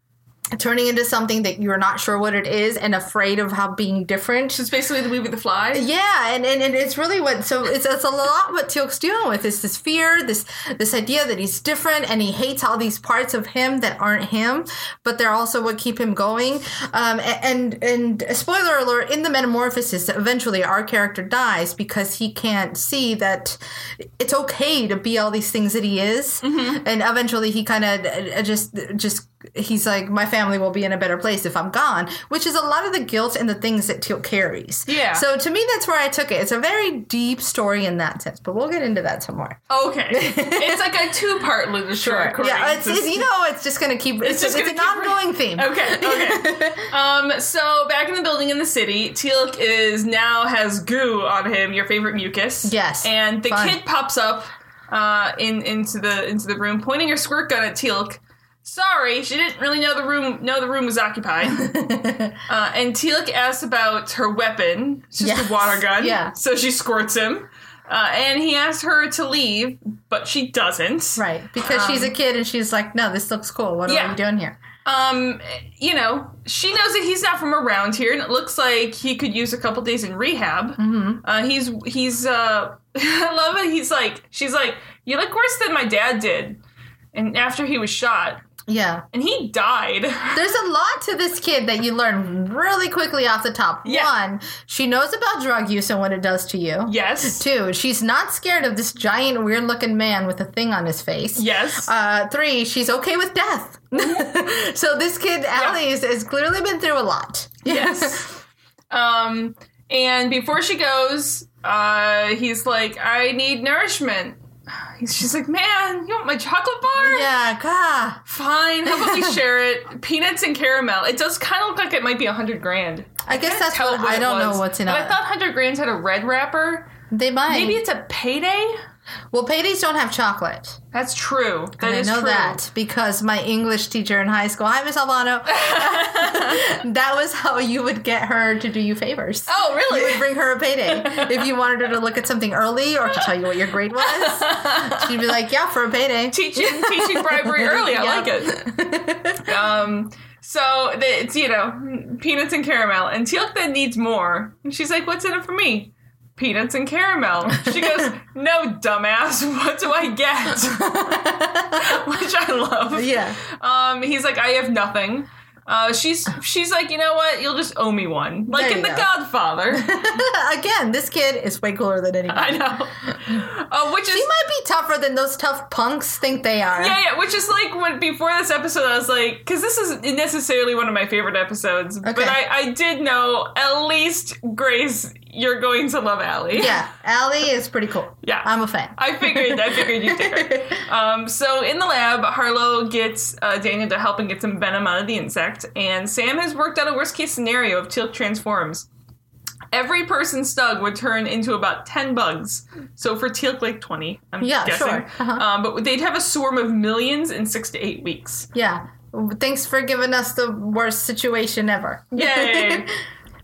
turning into something that you're not sure what it is and afraid of how being different. It's basically the movie The Fly. Yeah, and, and, and it's really what so it's, it's a lot what Teal'c's dealing with is this fear, this this idea that he's different and he hates all these parts of him that aren't him, but they're also what keep him going. Um, a- and and spoiler alert: in the metamorphosis, eventually our character dies because he can't see that it's okay to be all these things that he is, and eventually he kind of just just he's like my family will be in a better place if I'm gone, which is a lot of the guilt and the things that Teal carries. Yeah. So to me, that's where I took it. It's a very deep story in that sense, but we'll get into that some more. Okay. it's like a two part literature. <laughs> according Yeah, it's, it's you know it's just gonna keep it's, just it's, an ongoing theme. Okay, okay. <laughs> um, so back in the building in the city, Teal'c is now has goo on him, your favorite mucus. Yes, And the fun. kid pops up uh, in into the into the room, pointing her squirt gun at Teal'c. Sorry, she didn't really know the room. Know the room was occupied. <laughs> uh, and Teal'c asks about her weapon. It's just Yes, a water gun. yeah. So she squirts him, uh, and he asks her to leave, but she doesn't. Right, because she's a kid and she's like, no, this looks cool. What Um, Yeah. are you doing here? um you know she knows that he's not from around here and it looks like he could use a couple days in rehab mm-hmm. uh he's he's uh <laughs> i love it he's like she's like you look worse than my dad did and after he was shot Yeah, and he died <laughs> there's a lot to this kid that you learn really quickly off the top. Yeah. One, she knows about drug use and what it does to you. yes Two, she's not scared of this giant, weird looking man with a thing on his face. yes Uh, three, she's okay with death. <laughs> so this kid, Allie, has, has clearly been through a lot. yes <laughs> um and before she goes uh he's like i need nourishment He's, she's like man you want my chocolate bar Yeah, God. Fine. How about we <laughs> share it? Peanuts and caramel. It does kind of look like it might be a hundred grand. I guess Can't that's tell what, I don't was. know what's in it. I thought hundred grands had a red wrapper. they might. Maybe it's a payday. Well, paydays don't have chocolate. That's true. That And I know true. that because my English teacher in high school, hi Miss Albano, <laughs> that was how you would get her to do you favors. Oh, really? You would bring her a payday if you wanted her to look at something early or to tell you what your grade was. <laughs> She'd be like, "Yeah, for a payday." teaching teaching bribery <laughs> early. I like it. Um, so the, it's you know peanuts and caramel, and Teal'c then needs more. And she's like, "What's in it for me?" Peanuts and caramel. She goes, <laughs> "No, dumbass. <laughs> What do I get?" <laughs> Which I love. Yeah. Um, he's like, "I have nothing." Uh, she's she's like, you know what? You'll just owe me one, like There in The go. Godfather. Again, this kid is way cooler than anybody. I know. Uh, which is He might be tougher than those tough punks think they are. Yeah, yeah, which is like when before this episode, I was like, because this isn't necessarily one of my favorite episodes, but I, I did know at least Grace, you're going to love Allie. Yeah, Allie is pretty cool. Yeah. I'm a fan. I figured, I figured you'd take her. <laughs> Um, so in the lab, Harlow gets uh, Daniel to help and get some venom out of the insect, and Sam has worked out a worst case scenario if Teal'c transforms. Every person Stug would turn into about 10 bugs. So for Teal'c, like 20, I'm Yeah, guessing. sure. Uh-huh. Um, but they'd have a swarm of millions in six to eight weeks. Yeah. Thanks for giving us the worst situation ever. Yay! <laughs>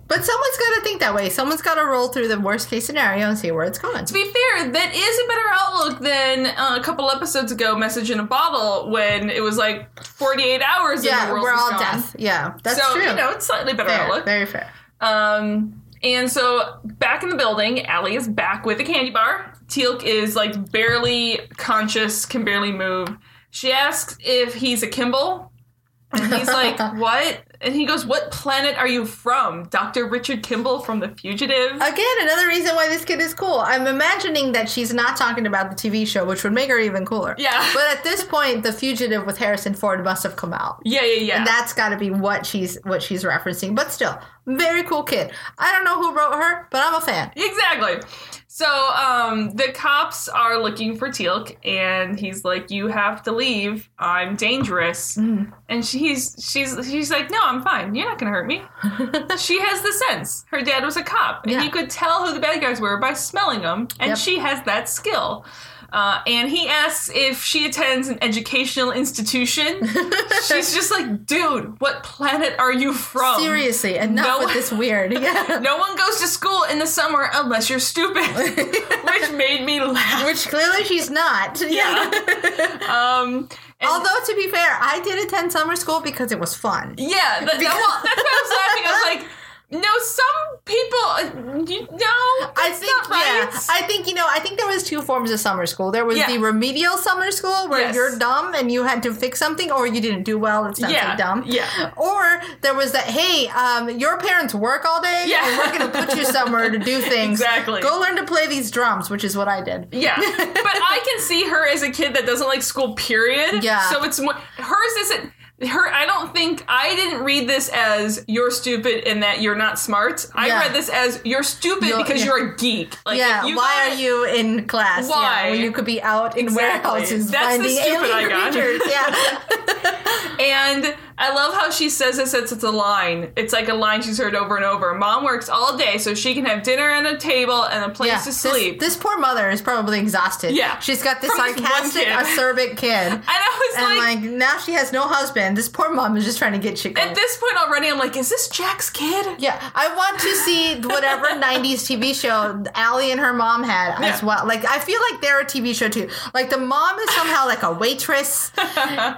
But someone's got to think that way. Someone's got to roll through the worst case scenario and see where it's going. to be fair, that is a better outlook than uh, a couple episodes ago, Message in a Bottle, when it was like 48 hours and Yeah, we're all gone. death. Yeah, that's so, true. you know, it's slightly better fair, outlook. very fair. Um, and so back in the building, Allie is back with a candy bar. Teal'c is like barely conscious, can barely move. She asks if he's a Kimball. And he's like, <laughs> what? And he goes, what planet are you from? Dr. Richard Kimball from The Fugitive? Again, another reason why this kid is cool. I'm imagining that she's not talking about the TV show, which would make her even cooler. Yeah. <laughs> But at this point, The Fugitive with Harrison Ford must have come out. yeah, yeah, yeah. And that's got to be what she's what she's referencing. But still, very cool kid. I don't know who wrote her, but I'm a fan. Exactly. So um, the cops are looking for Teal'c, and he's like, "You have to leave. I'm dangerous." Mm. And she's she's she's like, "No, I'm fine. You're not gonna hurt me." <laughs> she has the sense. Her dad was a cop, and Yeah. he could tell who the bad guys were by smelling them, and Yep. she has that skill. Uh, and he asks if she attends an educational institution. <laughs> She's just like, dude, what planet are you from? Seriously, enough No- with this weird. <laughs> Yeah. No one goes to school in the summer unless you're stupid, <laughs> which made me laugh. Which clearly she's not. Yeah. Um, and Although to be fair, I did attend summer school because it was fun. yeah, that, that- well, that's why I was laughing. I was like, no, some people, uh, you, no, I think right. yeah. I think you know. I think there was two forms of summer school. There was Yeah. the remedial summer school where Yes. you're dumb and you had to fix something, or you didn't do well. It's not Yeah. so dumb. Yeah. Or there was that. Hey, um, your parents work all day, Yeah. and we're going to put you somewhere to do <laughs> things. Exactly. Go learn to play these drums, which is what I did. Yeah, <laughs> but I can see her as a kid that doesn't like school. Period. Yeah. So it's more hers isn't her. I don't think I didn't read this as you're stupid and that you're not smart. I Yeah. read this as you're stupid You're- because yeah. you're a geek. Like, yeah. you Why gotta- are you in class? Why? Yeah, when you could be out in Exactly. warehouses That's the finding stupid I alien got. creatures? Yeah. <laughs> And I love how she says this. It's, it's a line. It's like a line she's heard over and over. Mom works all day so she can have dinner and a table and a place Yeah, to sleep. This, poor mother is probably exhausted. Yeah. she's got this From sarcastic, kid. acerbic kid, and <laughs> I was and like, like, now she has no husband. This poor mom is just trying to get shit going. at this point already, I'm like, is this Jack's kid? yeah, I want to see whatever <laughs> '90s TV show Allie and her mom had as well. Like, I feel like they're a TV show too. Like, the mom is somehow like a waitress <laughs>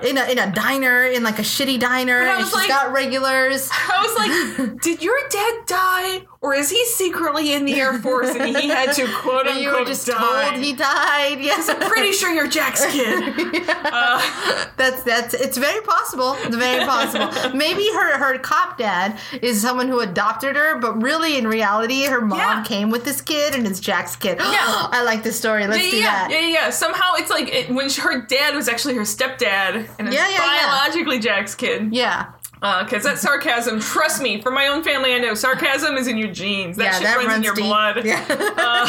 in a in a diner, in like a shitty diner, I and was she's like- got regulars. I was like, <laughs> did your dad die? Or is he secretly in the Air Force and he had to <laughs> quote unquote You were just die? told he died. Yes, I'm Pretty sure you're Jack's kid. <laughs> Uh, That's that's it's very possible. It's very possible. Maybe her her cop dad is someone who adopted her, but really in reality her mom Yeah. came with this kid and it's Jack's kid. <gasps> Yeah. <gasps> I like this story. Let's yeah, do yeah, that. yeah, yeah, yeah. Somehow it's like it, when her dad was actually her stepdad and it's Yeah, yeah, yeah. biologically Jack's kid. Yeah. Because that sarcasm, trust me, from my own family, I know sarcasm is in your genes. That Yeah, shit that runs, in your deep. blood. Yeah. <laughs> Uh,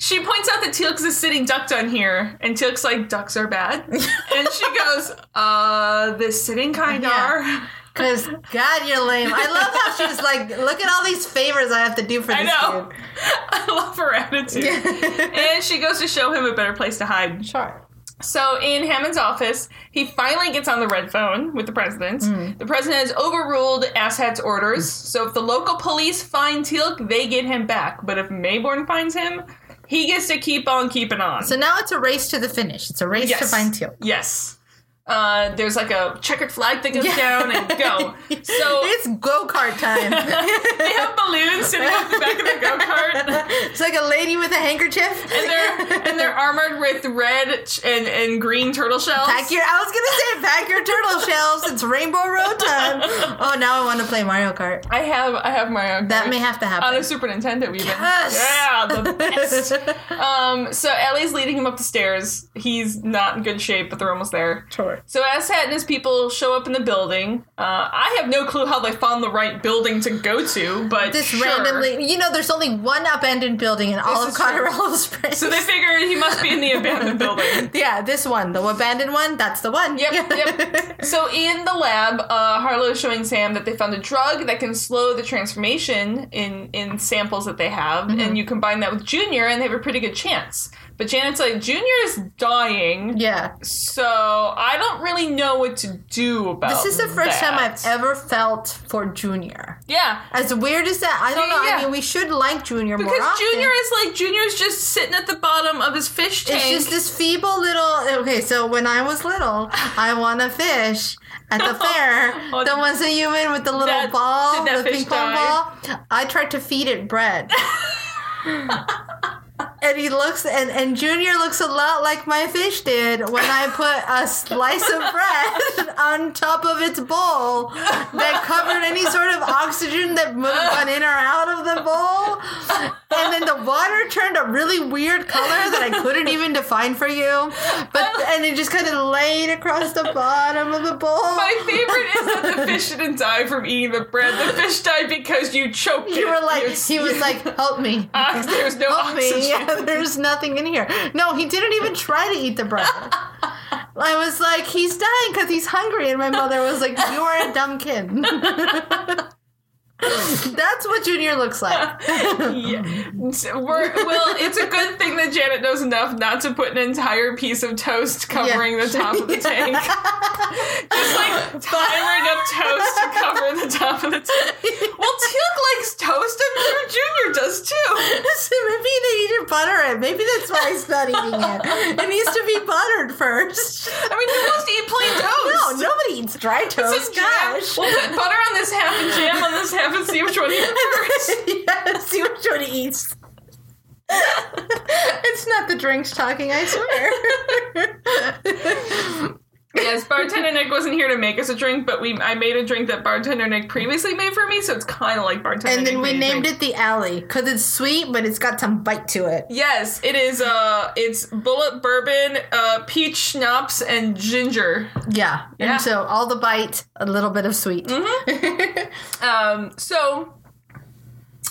she points out that Teal'c is sitting duck on here, and Teal'c's like, ducks are bad. <laughs> and she goes, uh, the sitting kind Yeah. are. Cause God, you're lame. I love how she's like, look at all these favors I have to do for this I know. dude. <laughs> I love her attitude. and she goes to show him a better place to hide. Sure. So in Hammond's office, he finally gets on the red phone with the president. Mm. The president has overruled Asshat's orders. So if the local police find Teal'c, they get him back. But if Maybourne finds him, he gets to keep on keeping on. So now it's a race to the finish. It's a race to find Teal. Yes. Uh, there's like a checkered flag that goes Yeah. down and go. So <laughs> It's go kart time. <laughs> they have balloons sitting off the back of their go kart. <laughs> it's like a lady with a handkerchief. and they're and they're armored with red and, and green turtle shells. Pack your. I was gonna say pack your turtle shells. It's Rainbow Road time. Oh, now I want to play Mario Kart. I have I have my own. That may have to happen on a Super Nintendo even. Yes! Yeah, the best. um, so Ellie's leading him up the stairs. He's not in good shape, but they're almost there. Sure. So Asshat and his people show up in the building. Uh, I have no clue how they found the right building to go to, but This sure. randomly, you know, there's only one abandoned building in all of This is true. Colorado Springs. So they figured he must be in the abandoned building. <laughs> yeah, this one, the abandoned one, that's the one. Yep, <laughs> yep. So in the lab, uh, Harlow is showing Sam that they found a drug that can slow the transformation in in samples that they have, Mm-hmm. and you combine that with Junior, and they have a pretty good chance. But Janet's like, Junior is dying, yeah. so I don't really know what to do about. This is the first time I've ever felt for Junior. Yeah. As weird as that, I don't know. Yeah. I mean, we should like Junior more Because often. Junior is like Junior is just sitting at the bottom of his fish tank. It's just this feeble little. Okay, so when I was little, <laughs> I won a fish at the fair. <laughs> Oh, the ones that you win with the little that- ball, the ping pong die? ball. I tried to feed it bread. <laughs> And he looks, and, and Junior looks a lot like my fish did when I put a slice of bread <laughs> on top of its bowl that covered any sort of oxygen that would have gone in or out of the bowl. And then the water turned a really weird color that I couldn't even define for you. But and it just kind of laid across the bottom of the bowl. My favorite is that the fish didn't die from eating the bread. The fish died because you choked it. you were like, he was like, help me. Ah, Ox- there's no Help oxygen. Yeah, <laughs> there's nothing in here. No, he didn't even try to eat the bread. I was like, he's dying because he's hungry. And my mother was like, you are a dumb kid. <laughs> That's what Junior looks like. Yeah. Well, it's a good thing that Janet knows enough not to put an entire piece of toast covering the top of the tank. <laughs> Just like firing up toast to cover the top of the tank. Well, Teal'c likes toast. Sure Junior does too. So maybe they need to butter it. Maybe that's why he's not eating it. It needs to be buttered first. I mean, who wants to eat plain toast? No, nobody eats dry toast. jam. Gosh. We'll put butter on this half and jam on this half and see which one he <laughs> prefers. yeah, see which one he eats. it's not the drinks talking, I swear. <laughs> Nick wasn't here to make us a drink, but we I made a drink that bartender Nick previously made for me, so it's kind of like bartender. and then Nick we named drink. it the alley because it's sweet, but it's got some bite to it. Yes, it is. Uh, it's Bulleit bourbon, uh, peach schnapps, and ginger. Yeah. Yeah. And so all the bite, a little bit of sweet. <laughs> Um, so.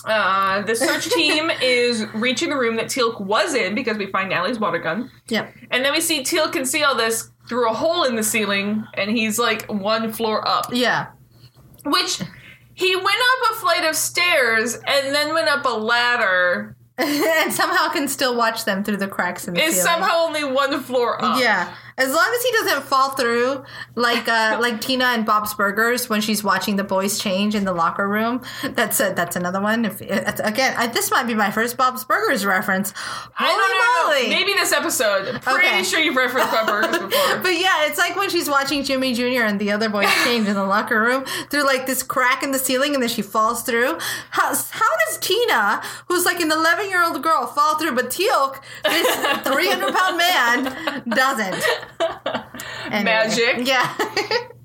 Uh, the search team <laughs> is reaching the room that Teal'c was in because we find Allie's water gun. Yep. And then we see Teal'c can see all this through a hole in the ceiling, and he's like one floor up. Yeah. Which he went up a flight of stairs and then went up a ladder. <laughs> and somehow can still watch them through the cracks in the Is ceiling. somehow only one floor up. Yeah, as long as he doesn't fall through, like uh, <laughs> like Tina and Bob's Burgers when she's watching the boys change in the locker room. That's a, that's another one. If again, I, this might be my first Bob's Burgers reference. Holy moly! Maybe this episode. I'm pretty Okay. sure you've referenced Bob's Burgers <laughs> before. But yeah, it's like when she's watching Jimmy Jr. and the other boys <laughs> change in the locker room through like this crack in the ceiling and then she falls through. How, how does Tina, who's like an 11 year old girl, fall through, but Teal'c, this 300 pound man, doesn't? <laughs> Anyway. Magic. Yeah. <laughs>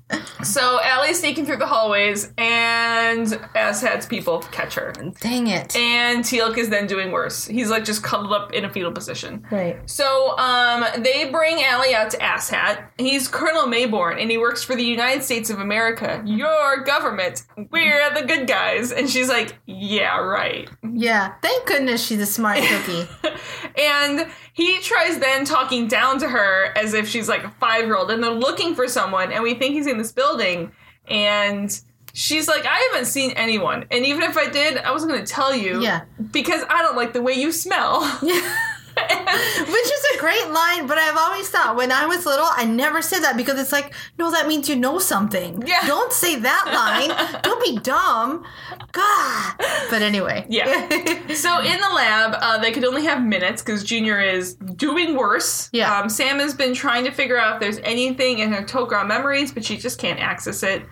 So Allie's sneaking through the hallways, and Asshat's people catch her. Dang it. And Teal'c is then doing worse. He's like just cuddled up in a fetal position. Right. So um, they bring Allie out to Asshat. He's Colonel Maybourne, and he works for the United States of America. Your government. We're the good guys. And she's like, yeah, right. Yeah. Thank goodness she's a smart cookie. <laughs> And he tries then talking down to her as if she's like a five year old, and they're looking for someone, and we think he's in this building. and she's like, I haven't seen anyone, and even if I did, I wasn't going to tell you, Yeah. because I don't like the way you smell. <laughs> <laughs> <laughs> Which is a great line, but I've always thought when I was little, I never said that because it's like, no, that means you know something. Yeah. Don't say that line. Don't be dumb. God. But anyway. Yeah. So in the lab, uh, they could only have minutes because Junior is doing worse. Yeah. Um, Sam has been trying to figure out if there's anything in her Tok'ra memories, but she just can't access it.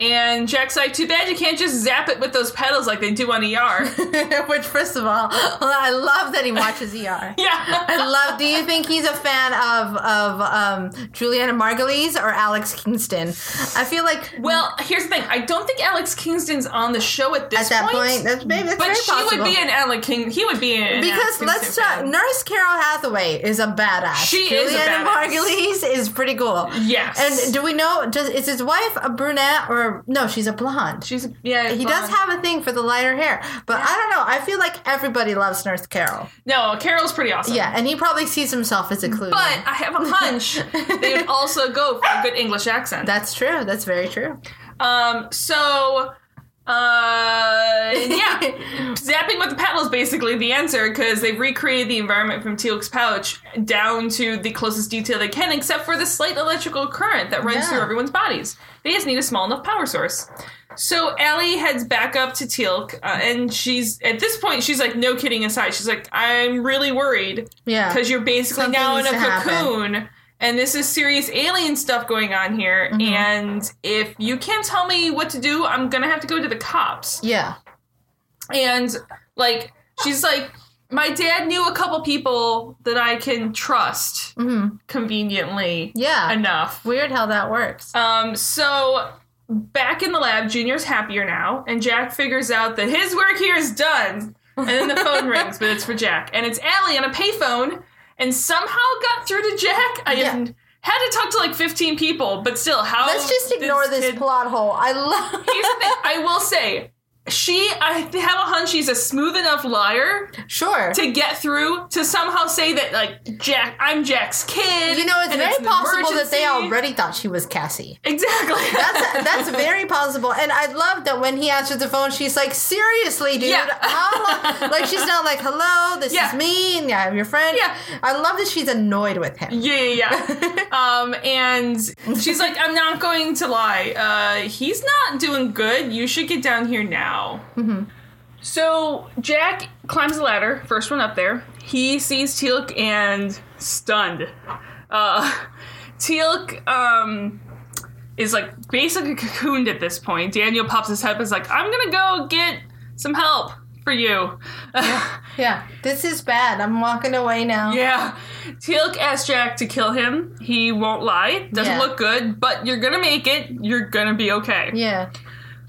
And Jack's like, too bad you can't just zap it with those pedals like they do on ER. <laughs> Which, first of all, I love that he watches ER. <laughs> yeah. I love. Do you think he's a fan of of um, Julianna Margulies or Alex Kingston? I feel like Well, here's the thing. I don't think Alex Kingston's on the show at this at that point, that's maybe that's but she possible. would be an Alex King. He would be an because let's talk. Nurse Carol Hathaway is a badass. She is a Julianna. Margulies is pretty cool. Yes. And do we know? Does is his wife a brunette or no? She's a blonde. She's yeah. he does have a thing for the lighter hair, but I don't know. I feel like everybody loves Nurse Carol. no. Carol's pretty awesome. Yeah, and he probably sees himself as a clue. But I have a hunch they would <laughs> also go for a good English accent. that's true. That's very true. Um, so, uh, yeah, <laughs> zapping with the paddle is basically the answer because they've recreated the environment from Teal'c's pouch down to the closest detail they can, except for the slight electrical current that runs Yeah. through everyone's bodies. They just need a small enough power source. So Allie heads back up to Teal'c, uh, and she's at this point she's like, no kidding aside, she's like, I'm really worried Yeah. because you're basically Something now in a cocoon. happen. And this is serious alien stuff going on here Mm-hmm. and if you can't tell me what to do i'm gonna have to go to the cops Yeah. and like she's like my dad knew a couple people that i can trust conveniently Mm-hmm. Yeah. enough Weird how that works. um so back in the lab junior's happier now and jack figures out that his work here is done and then the phone <laughs> rings but it's for jack and it's Allie on a payphone and somehow got through to jack i Yeah. had to talk to like 15 people but still how Let's just ignore this kid- plot hole. I love. i will say she i have a hunch she's a smooth enough liar Sure. to get through to somehow say that like jack i'm jack's kid You know, it's very an possible that they already thought she was Cassie. exactly That's <laughs> that's very possible, and I love that when he answers the phone, she's like, "Seriously, dude, Yeah. <laughs> like she's not like, "Hello, this Yeah. is me, and yeah, I'm your friend." Yeah. I love that she's annoyed with him. Yeah, yeah, yeah. <laughs> um, and she's like, I'm not going to lie. Uh, he's not doing good. You should get down here now. Mm-hmm. So Jack climbs the ladder, first one up there. He sees Teal'c and stunned. Uh, Teal'c um, is like basically cocooned at this point. Daniel pops his head up and is like, I'm gonna go get some help for you. Yeah, this is bad. I'm walking away now. Yeah. Teal'c asks Jack to kill him. He won't lie. Doesn't Yeah. look good, but you're gonna make it. You're gonna be okay. Yeah.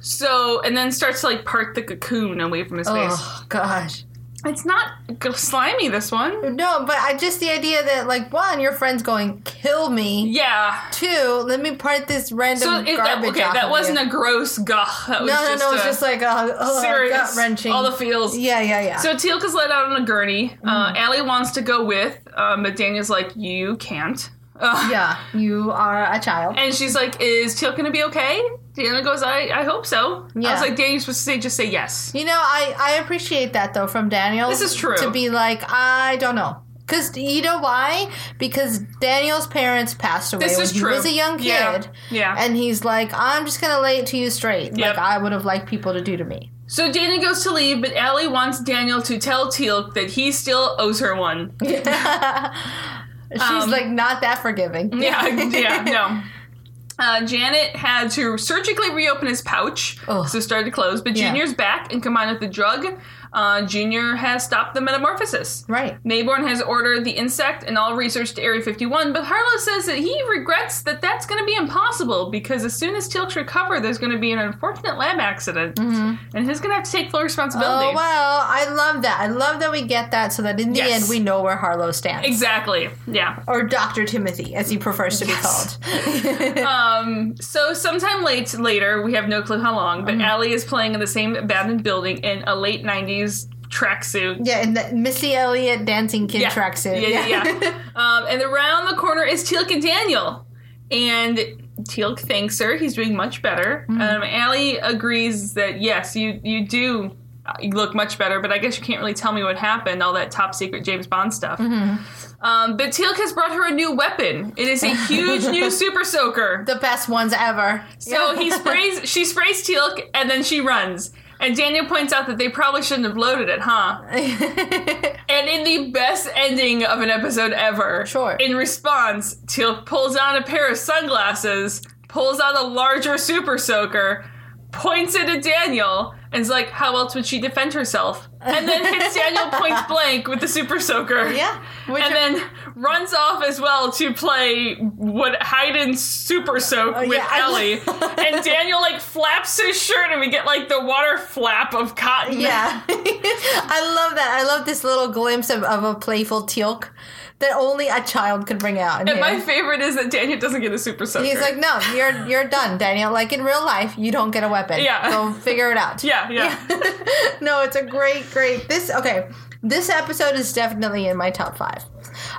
So, and then starts to like part the cocoon away from his face. Oh gosh. It's not g- slimy, this one. No, but I just the idea that like one, your friend's going kill me. Yeah. Two, let me part this random So, it, that, garbage okay, off that of wasn't you. a gross gah. That was no, no, just no. a It's just like a oh, serious, gut wrenching. all the feels. yeah, yeah, yeah. So Teal'c is let out on a gurney. Mm-hmm. Uh, Allie wants to go with, um, but Daniel's like, you can't. Uh, <laughs> yeah, you are a child. And she's like, "Is Teal gonna be okay?" Daniel goes, "I, I hope so." I Yeah. was like, "Daniel's supposed to say, just say yes." You know, I I appreciate that though from Daniel. This is true. To be like, I don't know. Cause you know why? Because Daniel's parents passed away This when is he true. was a young kid. Yeah. Yeah. And he's like, I'm just gonna lay it to you straight, Yep. like I would have liked people to do to me. So Daniel goes to leave, but Allie wants Daniel to tell Teal that he still owes her one. <laughs> She's Um, like not that forgiving. Yeah, yeah, no. <laughs> Uh, Janet had to surgically reopen his pouch, Ugh. so it started to close. But. Junior's back, and combined with the drug, uh, Junior has stopped the metamorphosis. Right. Maybourne has ordered the insect and all research to Area 51, but Harlow says that he regrets that that's going to be impossible because as soon as Teal'c recover, there's going to be an unfortunate lab accident, and he's going to have to take full responsibility. Mm-hmm. Oh well, I love that. I love that we get that so that in the Yes. end we know where Harlow stands. Exactly. Yeah. Or Dr. Timothy, as he prefers to be called. <laughs> <laughs> Um. So sometime late later, we have no clue how long, Mm-hmm. but Allie is playing in the same abandoned building in a late '90s tracksuit. yeah, in the Missy Elliott dancing kid Yeah. tracksuit. Yeah, yeah. yeah. <laughs> um, and around the corner is Teal'c and Daniel, and Teal'c thanks her. He's doing much better. Mm-hmm. Um, Allie agrees that yes, you you do you look much better, but I guess you can't really tell me what happened. All that top secret James Bond stuff. Mm-hmm. Um, but Teal'c has brought her a new weapon. It is a huge new <laughs> super soaker. The best ones ever. So he sprays, she sprays Teal'c, and then she runs. And Daniel points out that they probably shouldn't have loaded it, huh? <laughs> and in the best ending of an episode ever, Sure. In response, Teal'c pulls on a pair of sunglasses, pulls out a larger super soaker, points it at Daniel, and is like, "How else would she defend herself?" And then hits <laughs> Daniel point blank with the super soaker. Yeah. Which and are- then runs off as well to play what Hayden's super soak oh, with Oh, yeah, Ellie. <laughs> and Daniel like flaps his shirt and we get like the water flap of cotton. Yeah. <laughs> I love that. I love this little glimpse of, of a playful Teal'c that only a child could bring out. And my favorite is that Daniel doesn't get a super soaker. He's like, no, you're you're done, Daniel. Like in real life, you don't get a weapon. Yeah. Go figure it out. yeah, yeah. <laughs> no, it's a great, great. This okay. This episode is definitely in my top five,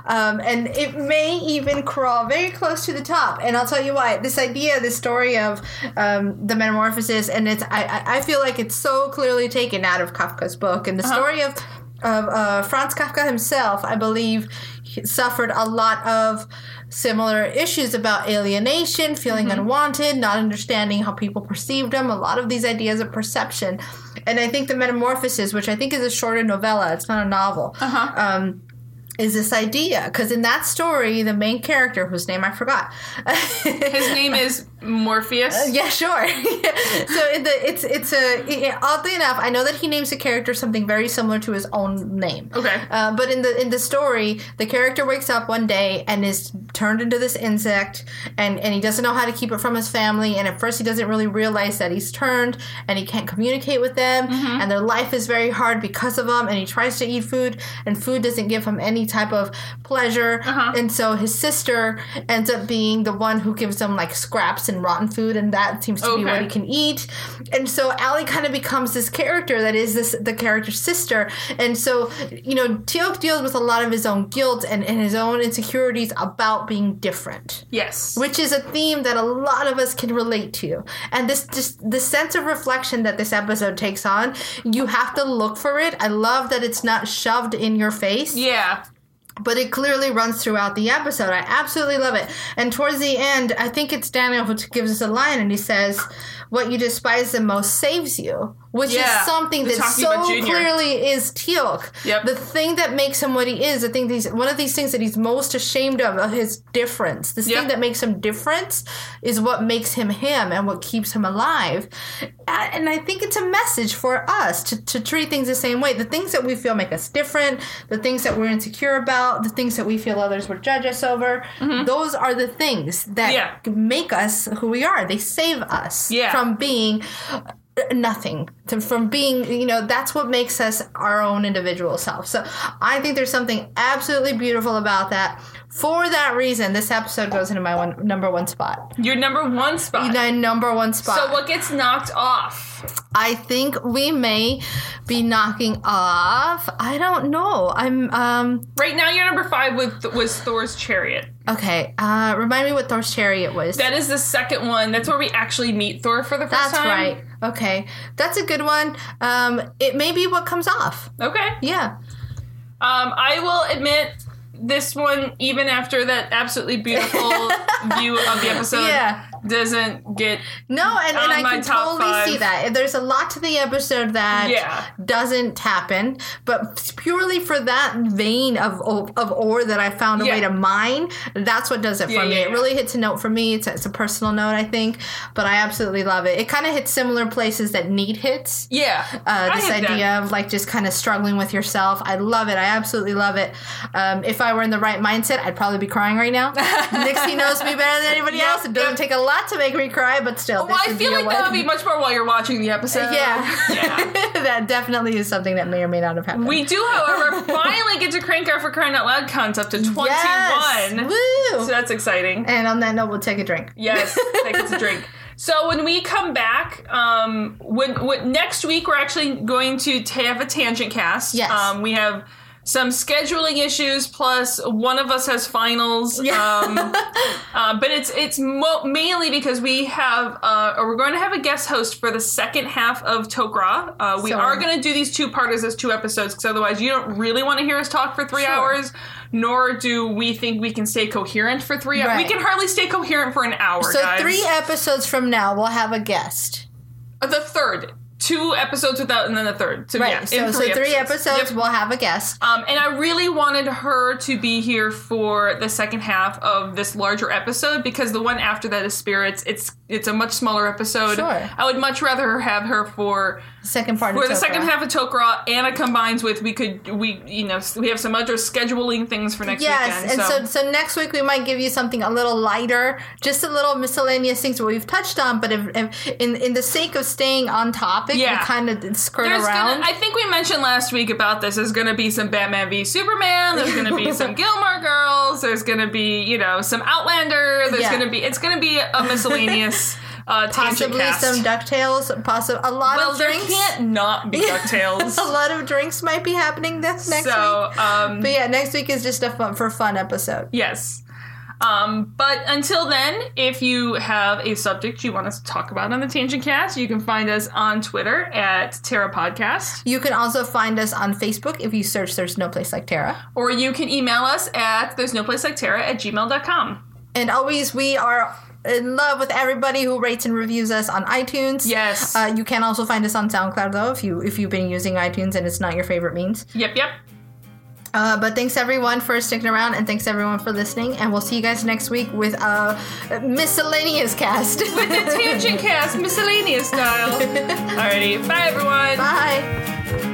um, and it may even crawl very close to the top. And I'll tell you why. This idea, this story of um, the metamorphosis, and it's I, I feel like it's so clearly taken out of Kafka's book, and the story of of uh, Franz Kafka himself, I believe, suffered a lot of similar issues about alienation, feeling unwanted, not understanding how people perceived him, a lot of these ideas of perception. And I think the Metamorphosis, which I think is a shorter novella, it's not a novel, um, is this idea. Because in that story, the main character, whose name I forgot, <laughs> His name is Morpheus. Uh, yeah, sure. <laughs> so the, it's it's a it- oddly enough, I know that he names the character something very similar to his own name. Okay. Uh, but in the in the story, the character wakes up one day and is turned into this insect, and and he doesn't know how to keep it from his family. And at first, he doesn't really realize that he's turned, and he can't communicate with them, mm-hmm. and their life is very hard because of him. And he tries to eat food, and food doesn't give him any type of pleasure. Uh-huh. And so his sister ends up being the one who gives him like scraps and rotten food, and that seems to be what he can eat. And so Allie kind of becomes this character that is this the character's sister. And so, you know, Teal'c deals with a lot of his own guilt and, and his own insecurities about being different. Yes. Which is a theme that a lot of us can relate to. And this just the sense of reflection that this episode takes on, you have to look for it. I love that it's not shoved in your face yeah. But it clearly runs throughout the episode. I absolutely love it. And towards the end, I think it's Daniel who gives us a line, and he says, "What you despise the most saves you," which Yeah, is something that so clearly is Teal'c. Yep. The thing that makes him what he is, the thing, these one of these things that he's most ashamed of, of his difference. This Yep. thing that makes him different is what makes him him and what keeps him alive. And I think it's a message for us to, to treat things the same way. The things that we feel make us different, the things that we're insecure about, the things that we feel others would judge us over, those are the things that Mm-hmm. Yeah. make us who we are. They save us Yeah. from being nothing. To, from being you know that's what makes us our own individual self. So i think there's something absolutely beautiful about that for that reason this episode goes into my one number one spot Your number one spot. my number one spot so what gets knocked off? i think we may be knocking off i don't know i'm um Right now, your number five with was Thor's chariot. okay uh remind me what thor's chariot was That is the second one. That's where we actually meet Thor for the first that's time. right okay that's a good one um it may be what comes off Okay. yeah Um, I will admit this one, even after that absolutely beautiful <laughs> view of the episode, Yeah. Doesn't get. No, and, and I can totally five. see that. There's a lot to the episode that Yeah. doesn't happen, but purely for that vein of of ore that I found a way to mine, that's what does it for Yeah, me. yeah, It really hits a note for me. It's, it's a personal note, I think, but I absolutely love it. It kind of hits similar places that need hits. Yeah. Uh, this get that. idea of like just kind of struggling with yourself. I love it. I absolutely love it. Um, if I were in the right mindset, I'd probably be crying right now. <laughs> Nixie knows me better than anybody Yep, else. It doesn't yep. take a lot to make me cry, but still. Well, this I feel like that would be much more while you're watching the episode. yeah. Yeah. <laughs> that definitely is something that may or may not have happened. We do, however, <laughs> finally get to crank our for crying out loud counts up to 21. Yes! Woo! So that's exciting. and on that note, we'll take a drink. Yes, <laughs> take gets a drink. So when we come back, um, when, when next week we're actually going to have a tangent cast. Yes. Um, we have some scheduling issues. Plus, one of us has finals. Yeah. Um, <laughs> uh, but it's it's mo- mainly because we have uh, or we're going to have a guest host for the second half of Tok'ra. Uh, we So- are going to do these two parters as two episodes because otherwise you don't really want to hear us talk for three Sure. hours. Nor do we think we can stay coherent for three hours. Right. We can hardly stay coherent for an hour. So guys. three episodes from now, we'll have a guest. Uh, the third, two episodes without, and then the third. So Right. yeah, so, in so three episodes, Yep. we'll have a guest. Um, and I really wanted her to be here for the second half of this larger episode because the one after that is spirits. It's it's a much smaller episode. Sure. I would much rather have her for Second part for of the Tok'ra. second half of Tok'ra, Anna combines with we could we you know we have some other scheduling things for next Yes, weekend. and so. so next week we might give you something a little lighter, just a little miscellaneous things that we've touched on. But if, if in in the sake of staying on topic, Yeah. we kind of skirt There's around. gonna, I think we mentioned last week about this. There's going to be some Batman v Superman. There's going to be some <laughs> Gilmore Girls. There's going to be you know some Outlander. There's Yeah. going to be it's going to be a miscellaneous uh, Possibly cast. some Ducktales. Possible a lot well, of there drinks. can't not be <laughs> Ducktales. a lot of drinks might be happening this next so week. um, But yeah, next week is just a fun for fun episode. yes. Um, but until then, if you have a subject you want us to talk about on the Tangent Cast, you can find us on Twitter at Terra Podcast. You can also find us on Facebook if you search There's No Place Like Terra. Or you can email us at there's no place like Terra at gmail.com. And always, we are in love with everybody who rates and reviews us on iTunes. Yes. Uh, you can also find us on SoundCloud though, if you if you've been using iTunes and it's not your favorite means. Yep, yep. Uh, but thanks everyone for sticking around, and thanks everyone for listening. And we'll see you guys next week with a miscellaneous cast. <laughs> With the Tangent Cast miscellaneous style. <laughs> Alrighty, bye everyone. Bye.